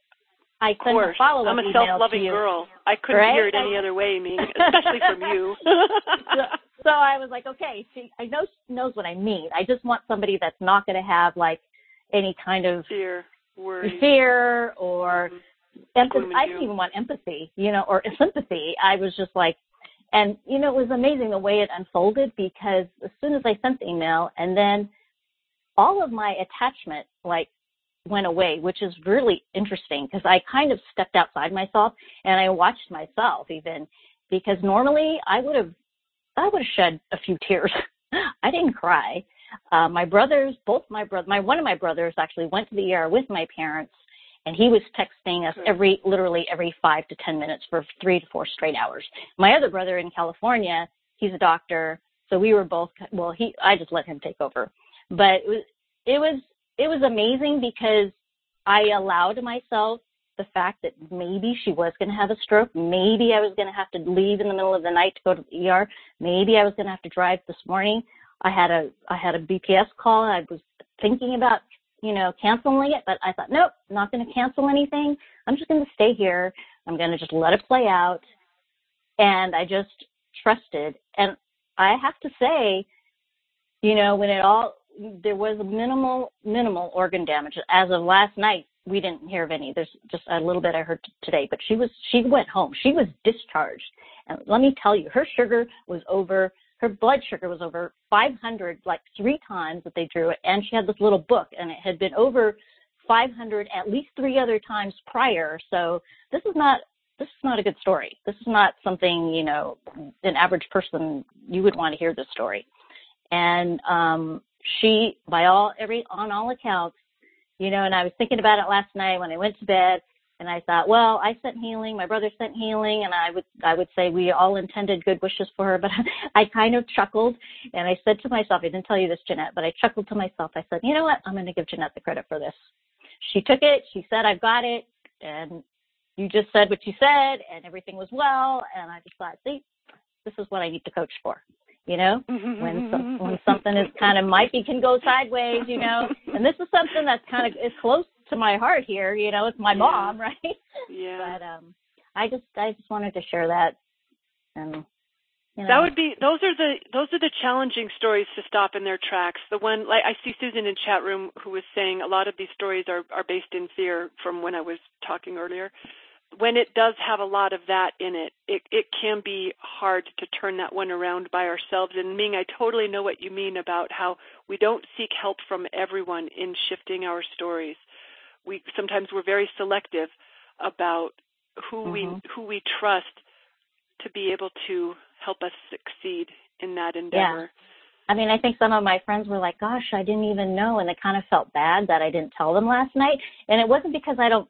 I sent a course. follow-up I'm a self-loving girl. I couldn't Right? hear it any other way, Ming, especially from you. so, so I was like, okay, she, I know she knows what I mean. I just want somebody that's not going to have like any kind of Fear, worry. fear or empathy. I didn't even want empathy, you know, or sympathy. I was just like, and you know, it was amazing the way it unfolded because as soon as I sent the email, and then all of my attachment like went away, which is really interesting because I kind of stepped outside myself and I watched myself even because normally I would have I would have shed a few tears. I didn't cry. Uh, my brothers, both my brother, my one of my brothers actually went to the ER with my parents, and he was texting us every literally every five to ten minutes for three to four straight hours. My other brother in California, he's a doctor, so we were both well. He I just let him take over, but it was it was it was amazing because I allowed myself the fact that maybe she was going to have a stroke. Maybe I was going to have to leave in the middle of the night to go to the ER. Maybe I was going to have to drive this morning. I had a I had a BPS call. I was thinking about you know canceling it, but I thought nope, not going to cancel anything. I'm just going to stay here. I'm going to just let it play out, and I just trusted. And I have to say, you know, when it all there was minimal minimal organ damage as of last night we didn't hear of any there's just a little bit i heard t- today but she was she went home she was discharged and let me tell you her sugar was over her blood sugar was over 500 like three times that they drew it and she had this little book and it had been over 500 at least three other times prior. So this is not this is not a good story. This is not something you know an average person you would want to hear this story. And um she by all every on all accounts you know and i was thinking about it last night when i went to bed and i thought well i sent healing my brother sent healing and i would i would say we all intended good wishes for her but i kind of chuckled and i said to myself i didn't tell you this jeanette but i chuckled to myself. I said you know what? I'm going to give jeanette the credit for this. She took it. She said i've got it and you just said what you said and everything was well and I just thought, see, this is what I need to coach for. You know, mm-hmm, mm-hmm, when some, mm-hmm. when something is kind of might be can go sideways, you know, and this is something that's kind of is close to my heart here. You know, it's my Yeah. mom, right? Yeah. But um, I just I just wanted to share that, and you know, That would be those are the those are the challenging stories to stop in their tracks. The one like I see Susan in chat room who was saying a lot of these stories are are based in fear from when I was talking earlier. When it does have a lot of that in it, it it can be hard to turn that one around by ourselves. And Ming, I totally know what you mean about how we don't seek help from everyone in shifting our stories. We sometimes we're very selective about who we Mhm. who we trust to be able to help us succeed in that endeavor. Yeah. I mean, I think some of my friends were like, "Gosh, I didn't even know," and they kind of felt bad that I didn't tell them last night. And it wasn't because I don't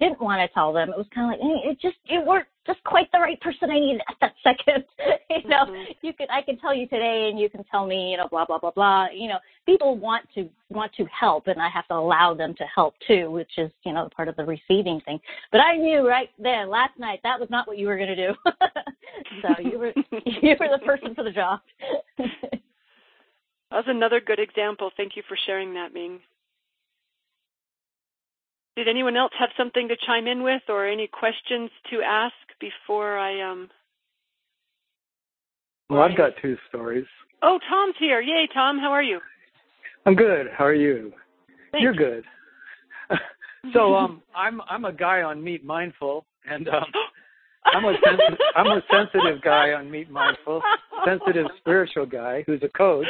didn't want to tell them. It was kind of like, it just it weren't just quite the right person I needed at that second. you know, Mhm. you could I can tell you today, and you can tell me, you know, blah blah blah blah. You know, people want to want to help, and I have to allow them to help too, which is you know part of the receiving thing. But I knew right then last night that was not what you were going to do. so you were you were the person for the job. That was another good example. Thank you for sharing that, Ming. Did anyone else have something to chime in with or any questions to ask before I um Well, I've got two stories. Oh, Tom's here. Yay, Tom. How are you? I'm good. How are you? Thanks. You're good. so um I'm I'm a guy on Meet Mindful and um I'm a sensitive I'm a sensitive guy on Meet Mindful, sensitive spiritual guy who's a coach.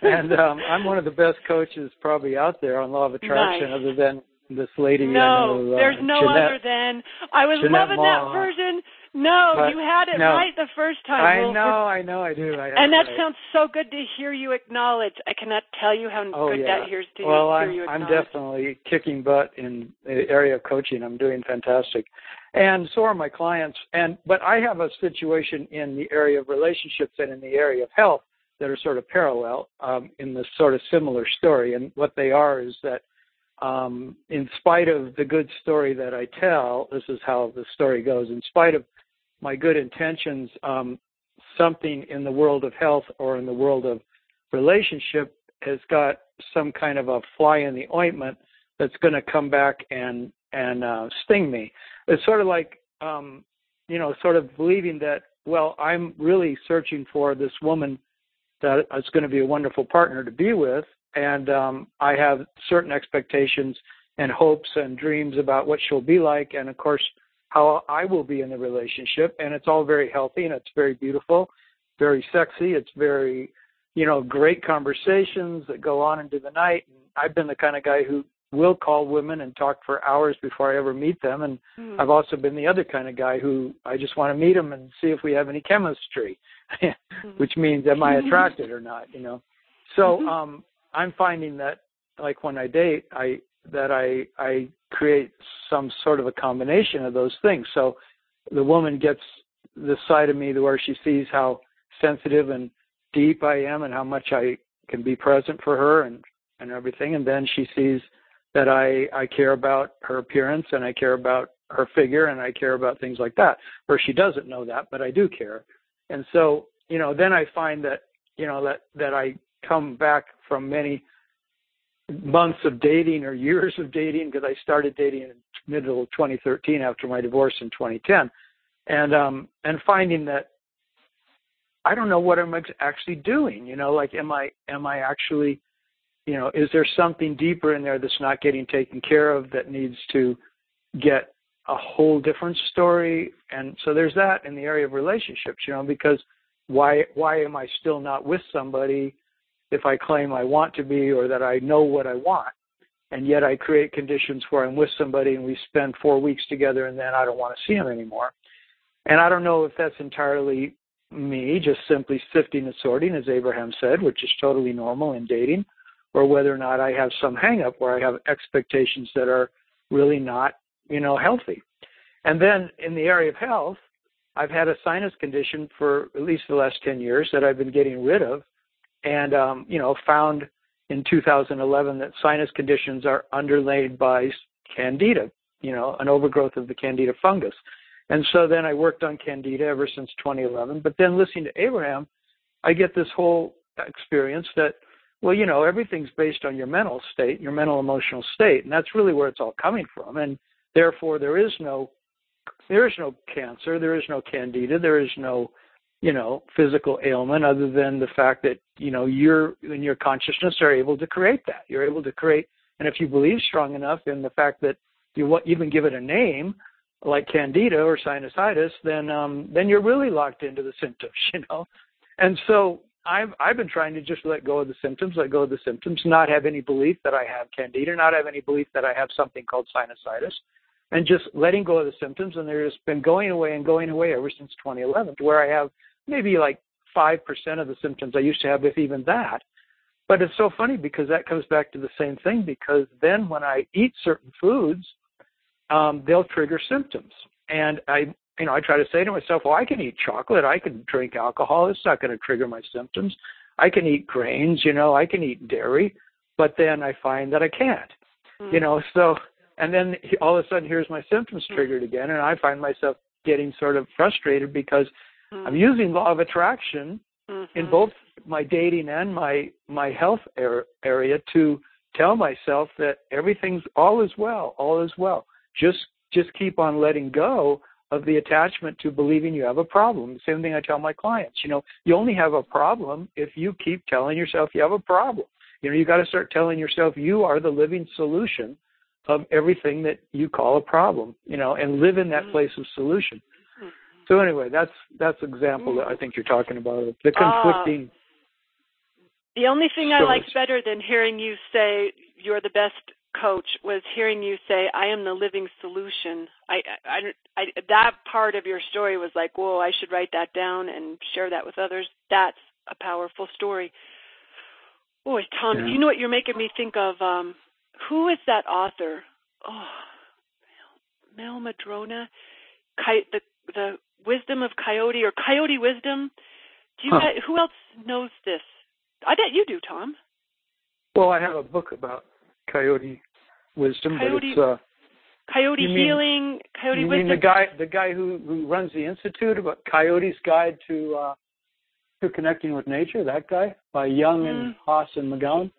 And um I'm one of the best coaches probably out there on law of attraction Nice. other than this lady No, know, uh, there's no Jeanette. other than I was Jeanette loving that version. No, But- you had it no. right the first time. I know, I know I do. I And that right. sounds so good to hear you acknowledge. I cannot tell you how Oh good yeah. that hears to well, hear I'm you I'm definitely kicking butt in the area of coaching. I'm doing fantastic, and so are my clients. And but I have a situation in the area of relationships and in the area of health that are sort of parallel um, in this sort of similar story. And what they are is that. Um, in spite of the good story that I tell, this is how the story goes. In spite of my good intentions, um, something in the world of health or in the world of relationship has got some kind of a fly in the ointment that's going to come back and and uh, sting me. It's sort of like um, you know, sort of believing that well, I'm really searching for this woman that is going to be a wonderful partner to be with, and um, I have certain expectations and hopes and dreams about what she'll be like, and of course how I will be in the relationship, and it's all very healthy and it's very beautiful, very sexy. It's very you know, great conversations that go on into the night. And I've been the kind of guy who will call women and talk for hours before I ever meet them. And Hmm. I've also been the other kind of guy who I just want to meet them and see if we have any chemistry, which means am I attracted or not, you know. So Mhm. um I'm finding that like when I date, I that I I create some sort of a combination of those things. So the woman gets the side of me where she sees how sensitive and deep I am and how much I can be present for her and and everything and then she sees that I I care about her appearance and I care about her figure and I care about things like that or she doesn't know that but I do care and so you know then I find that you know that that I come back from many months of dating or years of dating because I started dating in middle of 2013 after my divorce in 2010 and um and finding that I don't know what I'm actually doing. You know, like am I am I actually, you know, is there something deeper in there that's not getting taken care of that needs to get a whole different story? And so there's that in the area of relationships. You know, because why why am I still not with somebody if I claim I want to be or that I know what I want? And yet I create conditions where I'm with somebody and we spend four weeks together and then I don't want to see them anymore. And I don't know if that's entirely me just simply sifting and sorting, as Abraham said, which is totally normal in dating, or whether or not I have some hang up where I have expectations that are really not, you know, healthy. And then in the area of health, I've had a sinus condition for at least the last 10 years that I've been getting rid of and, um, you know, found in 2011 that sinus conditions are underlaid by candida you know, an overgrowth of the candida fungus. And so then I worked on candida ever since 2011. But then listening to Abraham, I get this whole experience that, well, you know, everything's based on your mental state, your mental emotional state, and that's really where it's all coming from. And therefore, there is no, there is no cancer, there is no candida, there is no, you know, physical ailment other than the fact that you know you're in your consciousness are able to create that. You're able to create, and if you believe strong enough in the fact that you even give it a name, like candida or sinusitis, then um, then you're really locked into the symptoms, you know. And so I've I've been trying to just let go of the symptoms, let go of the symptoms, not have any belief that I have candida, not have any belief that I have something called sinusitis, and just letting go of the symptoms. And there's been going away and going away ever since 2011, to where I have maybe like five percent of the symptoms I used to have, if even that. But it's so funny because that comes back to the same thing. Because then when I eat certain foods, um, they'll trigger symptoms. And I, you know, I try to say to myself, well, I can eat chocolate, I can drink alcohol, it's not going to trigger my symptoms. I can eat grains, you know, I can eat dairy, but then I find that I can't, mm. you know. So, and then all of a sudden, here's my symptoms mm. triggered again, and I find myself getting sort of frustrated because mm. I'm using law of attraction mm-hmm. in both my dating and my my health er- area to tell myself that everything's all is well, all is well. Just just keep on letting go of the attachment to believing you have a problem. The same thing I tell my clients. You know, you only have a problem if you keep telling yourself you have a problem. You know, you got to start telling yourself you are the living solution of everything that you call a problem. You know, and live in that mm-hmm. place of solution. So anyway, that's that's example that I think you're talking about the ah. conflicting. Uh, the only thing stories. I liked better than hearing you say you're the best coach was hearing you say i am the living solution I, I i that part of your story was like whoa i should write that down and share that with others that's a powerful story boy tom yeah. you know what you're making me think of um who is that author oh Mehl-Madrona Coy- the the wisdom of coyote or coyote wisdom do you huh. guys, who else knows this i bet you do tom well i have a book about coyote wisdom, coyote, but it's uh, coyote mean, healing, coyote you wisdom. mean the guy, the guy who who runs the institute about Coyote's Guide to uh, to Connecting with Nature? That guy by Young mm. and Haas and McGown.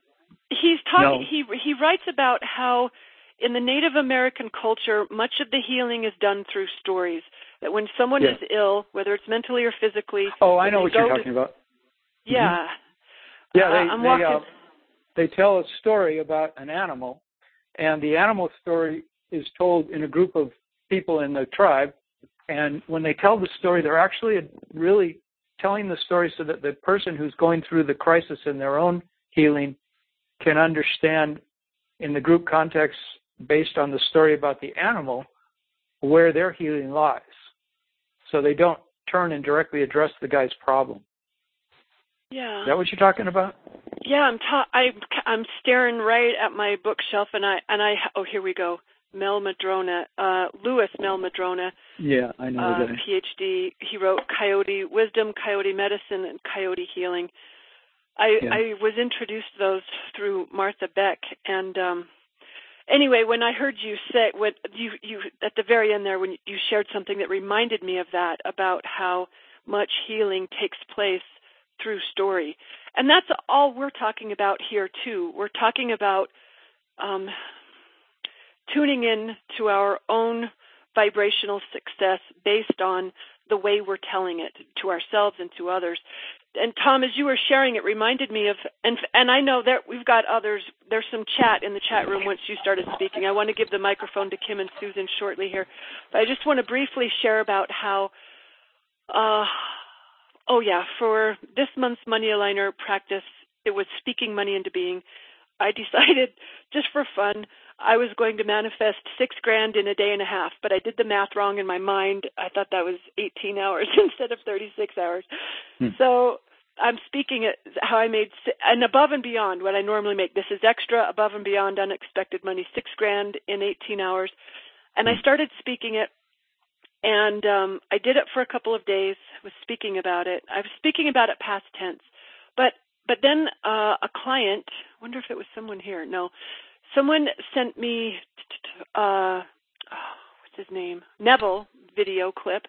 He's talking. No. He he writes about how in the Native American culture, much of the healing is done through stories. That when someone yeah. is ill, whether it's mentally or physically. Oh, I know what you're talking to, about. Yeah. Mm-hmm. Yeah, they, uh, I'm they, walking. Uh, they tell a story about an animal, and the animal story is told in a group of people in the tribe. And when they tell the story, they're actually really telling the story so that the person who's going through the crisis in their own healing can understand in the group context based on the story about the animal where their healing lies. So they don't turn and directly address the guy's problem. Yeah. Is that what you're talking about? Yeah, I'm ta- I I'm staring right at my bookshelf and I and I oh here we go. Mehl-Madrona, uh Lewis Mehl-Madrona. Yeah, I know uh, that. PhD. He wrote Coyote Wisdom, Coyote Medicine and Coyote Healing. I yeah. I was introduced to those through Martha Beck and um anyway, when I heard you say what you you at the very end there when you shared something that reminded me of that about how much healing takes place through story. And that's all we're talking about here too. We're talking about um, tuning in to our own vibrational success based on the way we're telling it to ourselves and to others. And Tom, as you were sharing, it reminded me of, and and I know that we've got others. There's some chat in the chat room once you started speaking. I want to give the microphone to Kim and Susan shortly here, but I just want to briefly share about how uh, Oh yeah, for this month's money aligner practice, it was speaking money into being. I decided just for fun, I was going to manifest six grand in a day and a half, but I did the math wrong in my mind. I thought that was 18 hours instead of 36 hours. Hmm. So I'm speaking at how I made and above and beyond what I normally make. This is extra, above and beyond unexpected money, six grand in 18 hours. And I hmm. started speaking it and um, I did it for a couple of days. Was speaking about it. I was speaking about it past tense, but but then uh, a client. Wonder if it was someone here. No, someone sent me uh, what's his name Neville video clip.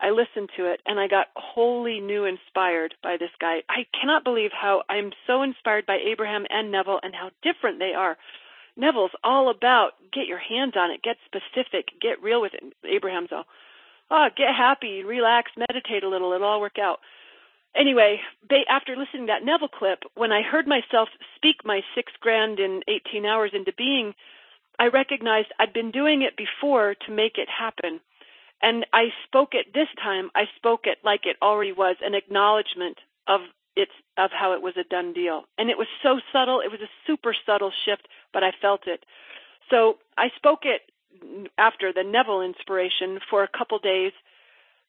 I listened to it and I got wholly new inspired by this guy. I cannot believe how I'm so inspired by Abraham and Neville and how different they are. Neville's all about get your hands on it, get specific, get real with it. Abraham's all, oh, get happy, relax, meditate a little, it'll all work out. Anyway, after listening to that Neville clip, when I heard myself speak my six grand in 18 hours into being, I recognized I'd been doing it before to make it happen. And I spoke it this time, I spoke it like it already was an acknowledgement of its of how it was a done deal. And it was so subtle, it was a super subtle shift, but I felt it. So I spoke it after the Neville inspiration for a couple days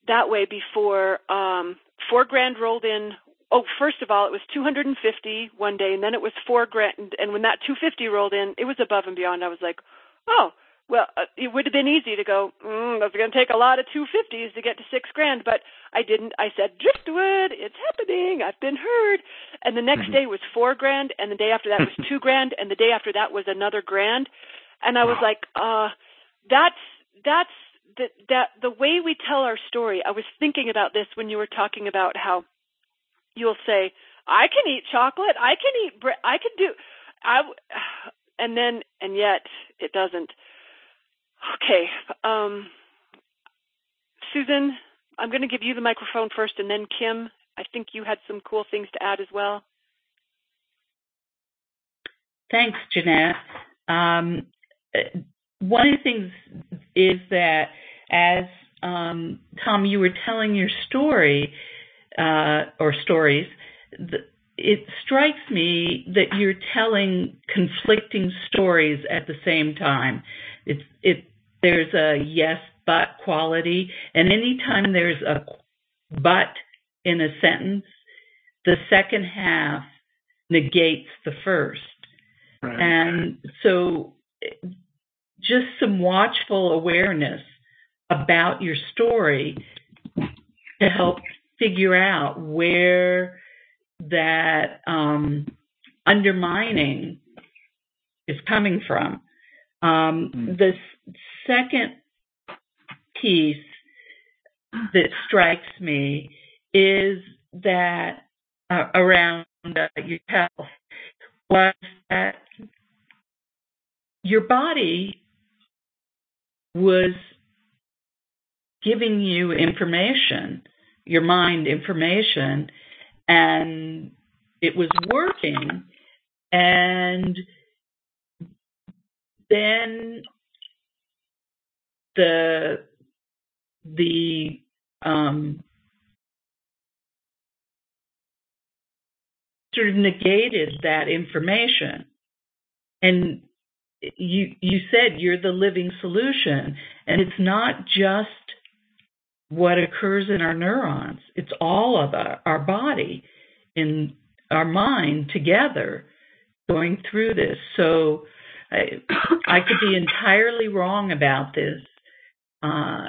that way before um four grand rolled in oh first of all it was 250 one day and then it was four grand and when that 250 rolled in it was above and beyond i was like oh well, uh, it would have been easy to go, mm, that's going to take a lot of 250s to get to six grand, but I didn't. I said, Driftwood, it's happening. I've been heard. And the next mm-hmm. day was four grand, and the day after that was two grand, and the day after that was another grand. And I was wow. like, uh, that's, that's, the, that the way we tell our story. I was thinking about this when you were talking about how you'll say, I can eat chocolate. I can eat bread. I can do, I, and then, and yet it doesn't Okay. Um, Susan, I'm going to give you the microphone first, and then Kim, I think you had some cool things to add as well. Thanks, Jeanette. Um, one of the things is that as um, Tom, you were telling your story uh, or stories, it strikes me that you're telling conflicting stories at the same time. It's it there's a yes but quality, and anytime there's a but in a sentence, the second half negates the first. Right. And so just some watchful awareness about your story to help figure out where that um, undermining is coming from. Um, mm. The second piece that strikes me is that uh, around uh, your health was that your body was giving you information, your mind information, and it was working. And then the the um, sort of negated that information and you you said you're the living solution and it's not just what occurs in our neurons it's all of our, our body in our mind together going through this so I, I could be entirely wrong about this. Uh,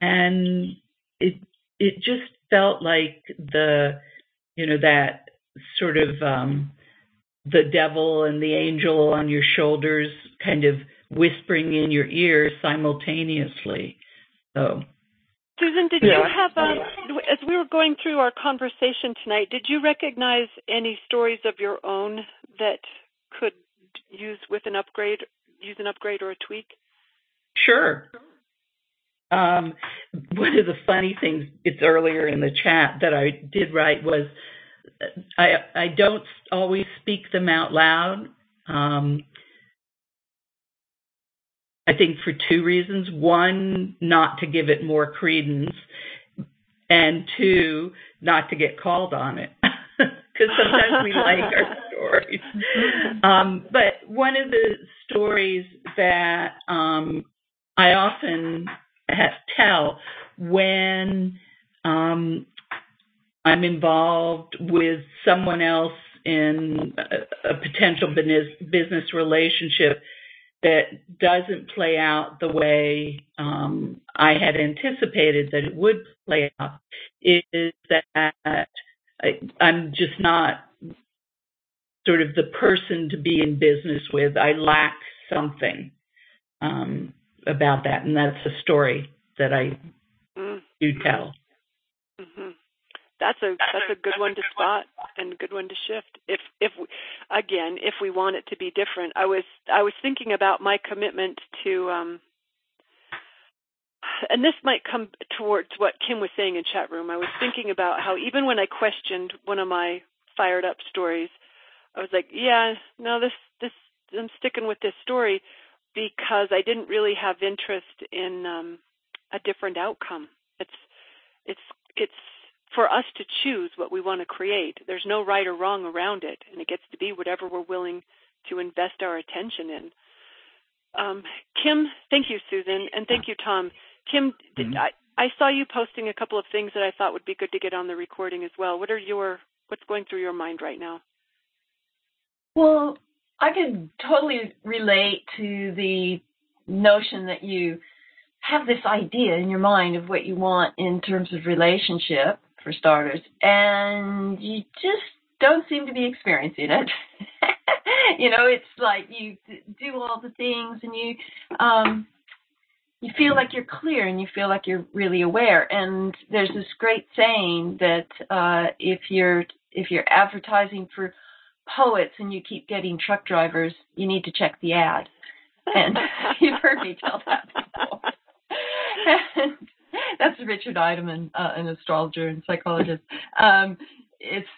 and it it just felt like the you know that sort of um, the devil and the angel on your shoulders kind of whispering in your ear simultaneously. So Susan, did you have, um, as we were going through our conversation tonight, did you recognize any stories of your own that could use with an upgrade, use an upgrade or a tweak? Sure. Um, one of the funny things, it's earlier in the chat that I did write was I I don't always speak them out loud. Um, I think for two reasons. One, not to give it more credence, and two, not to get called on it. Because sometimes we like our stories. Um, but one of the stories that um, I often tell when um, I'm involved with someone else in a, a potential business relationship that doesn't play out the way um, I had anticipated that it would play out is that I, I'm just not sort of the person to be in business with. I lack something. Um, about that, and that's a story that I Mm. do tell. hmm That's a that's a good one to spot and a good one to shift. If if we, again, if we want it to be different, I was I was thinking about my commitment to um and this might come towards what Kim was saying in chat room. I was thinking about how even when I questioned one of my fired up stories, I was like, yeah, no, this this I'm sticking with this story because I didn't really have interest in um a different outcome. It's it's it's for us to choose what we want to create. There's no right or wrong around it, and it gets to be whatever we're willing to invest our attention in. Um, Kim, thank you, Susan, and thank you, Tom. Kim, did, Mhm. I, I saw you posting a couple of things that I thought would be good to get on the recording as well. What are your what's going through your mind right now? Well, I can totally relate to the notion that you have this idea in your mind of what you want in terms of relationship, for starters, and you just don't seem to be experiencing it. you know, it's like you do all the things and you um you feel like you're clear and you feel like you're really aware and there's this great saying that uh if you're if you're advertising for poets and you keep getting truck drivers, you need to check the ad. And you've heard me tell that before. And that's Richard Idemon, uh, an astrologer and psychologist. Um, it's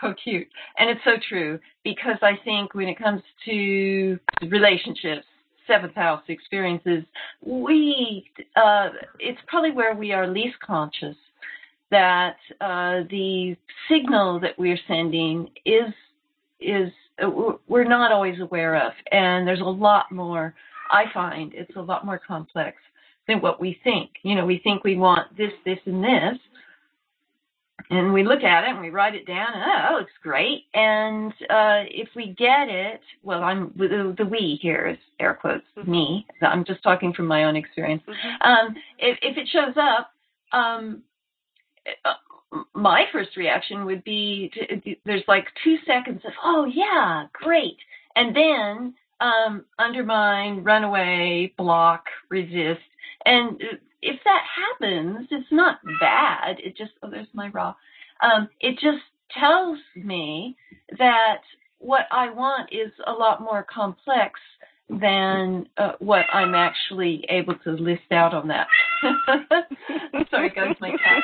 so cute. And it's so true because I think when it comes to relationships, seventh house experiences, we, uh, it's probably where we are least conscious that uh, the signal that we're sending is is we're not always aware of, and there's a lot more. I find it's a lot more complex than what we think. You know, we think we want this, this, and this, and we look at it and we write it down, and oh, that looks great. And uh, if we get it, well, I'm the, the we here is air quotes me. I'm just talking from my own experience. Um, if, if it shows up, um, my first reaction would be to, there's like two seconds of oh yeah great and then um undermine run away block resist and if that happens it's not bad it just oh there's my raw um it just tells me that what i want is a lot more complex than uh, what i'm actually able to list out on that I'm sorry guys my cat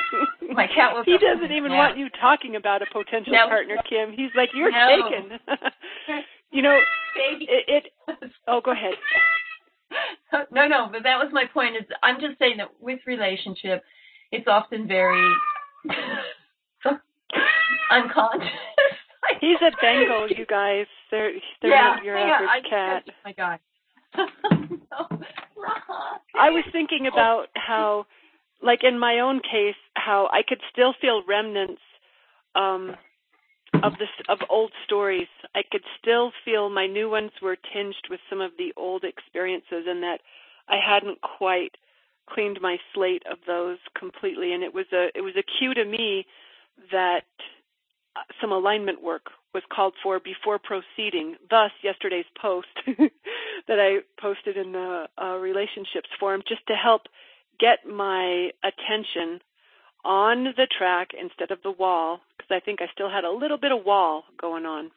my cat woke he doesn't even now. want you talking about a potential No. partner, Kim. He's like, you're No. taken. you know, baby it, it. Oh, go ahead. no, no, but that was my point. Is I'm just saying that with relationship, it's often very unconscious. He's a Bengal, you guys. They're they're yeah, not your hang on, average I cat. touched my God. no, I was thinking about how, like in my own case, how I could still feel remnants um, of this of old stories. I could still feel my new ones were tinged with some of the old experiences, and that I hadn't quite cleaned my slate of those completely. And it was a it was a cue to me that some alignment work was called for before proceeding. Thus, yesterday's post that I posted in the uh, relationships forum just to help get my attention on the track instead of the wall, because I think I still had a little bit of wall going on.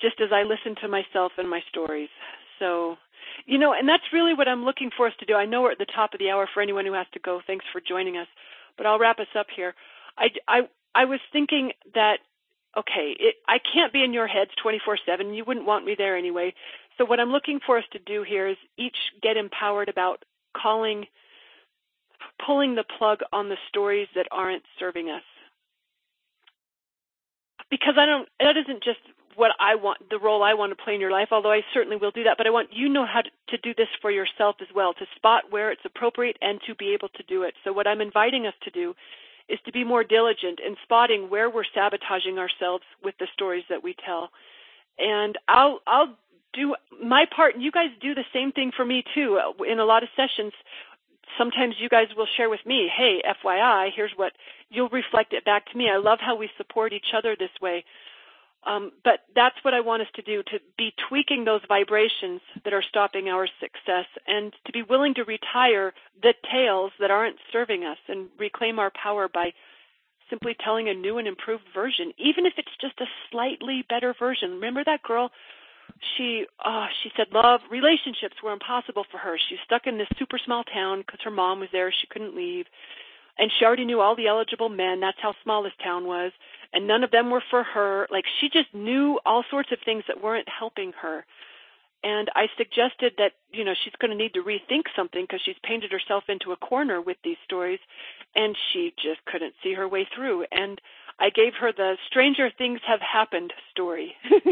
Just as I listened to myself and my stories. So, you know, and that's really what I'm looking for us to do. I know we're at the top of the hour for anyone who has to go. Thanks for joining us. But I'll wrap us up here. I, I, I was thinking that okay, it, I can't be in your heads 24/7. You wouldn't want me there anyway. So what I'm looking for us to do here is each get empowered about calling pulling the plug on the stories that aren't serving us. Because I don't that isn't just what I want the role I want to play in your life, although I certainly will do that, but I want you know how to, to do this for yourself as well, to spot where it's appropriate and to be able to do it. So what I'm inviting us to do is to be more diligent in spotting where we're sabotaging ourselves with the stories that we tell. And I'll I'll do my part and you guys do the same thing for me too. Uh, in a lot of sessions, sometimes you guys will share with me, "Hey, FYI, here's what you'll reflect it back to me." I love how we support each other this way. Um, but that's what I want us to do to be tweaking those vibrations that are stopping our success and to be willing to retire the tales that aren't serving us and reclaim our power by simply telling a new and improved version, even if it's just a slightly better version. Remember that girl? She uh, she said love relationships were impossible for her. She was stuck in this super small town because her mom was there. She couldn't leave, and she already knew all the eligible men. That's how small this town was and none of them were for her. Like she just knew all sorts of things that weren't helping her. And I suggested that, you know, she's going to need to rethink something because she's painted herself into a corner with these stories and she just couldn't see her way through. And I gave her the Stranger Things Have Happened story.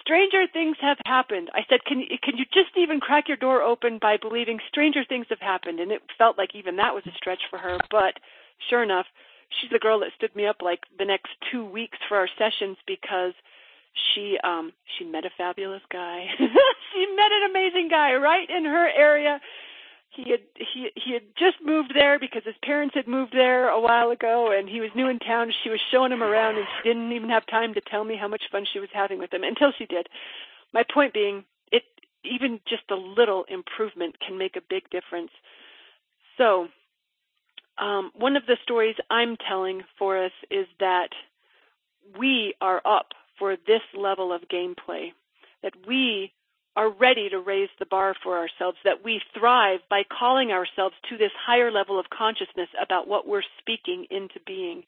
stranger things have happened. I said, can can you just even crack your door open by believing stranger things have happened? And it felt like even that was a stretch for her. But sure enough, she's the girl that stood me up like the next two weeks for our sessions because she um she met a fabulous guy. she met an amazing guy right in her area. He had he he had just moved there because his parents had moved there a while ago and he was new in town. She was showing him around and she didn't even have time to tell me how much fun she was having with him until she did. My point being it even just a little improvement can make a big difference. So, um, one of the stories I'm telling for us is that we are up for this level of gameplay, that we are ready to raise the bar for ourselves, that we thrive by calling ourselves to this higher level of consciousness about what we're speaking into being.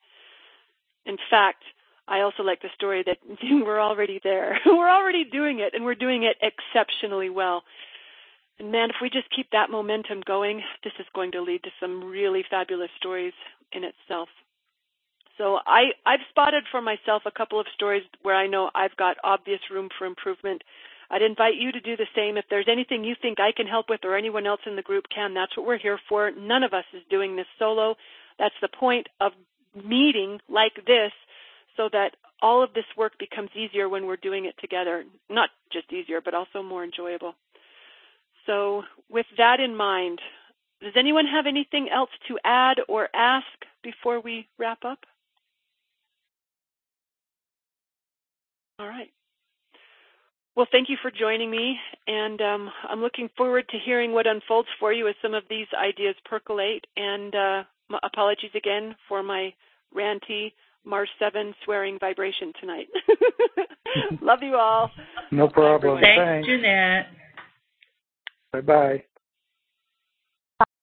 In fact, I also like the story that we're already there. we're already doing it, and we're doing it exceptionally well. And man, if we just keep that momentum going, this is going to lead to some really fabulous stories in itself. So I, I've spotted for myself a couple of stories where I know I've got obvious room for improvement. I'd invite you to do the same. If there's anything you think I can help with or anyone else in the group can, that's what we're here for. None of us is doing this solo. That's the point of meeting like this so that all of this work becomes easier when we're doing it together. Not just easier, but also more enjoyable. So, with that in mind, does anyone have anything else to add or ask before we wrap up? All right. Well, thank you for joining me, and um, I'm looking forward to hearing what unfolds for you as some of these ideas percolate. And uh, apologies again for my ranty Mars 7 swearing vibration tonight. Love you all. No problem. Thanks, Thanks. Jeanette. Bye bye.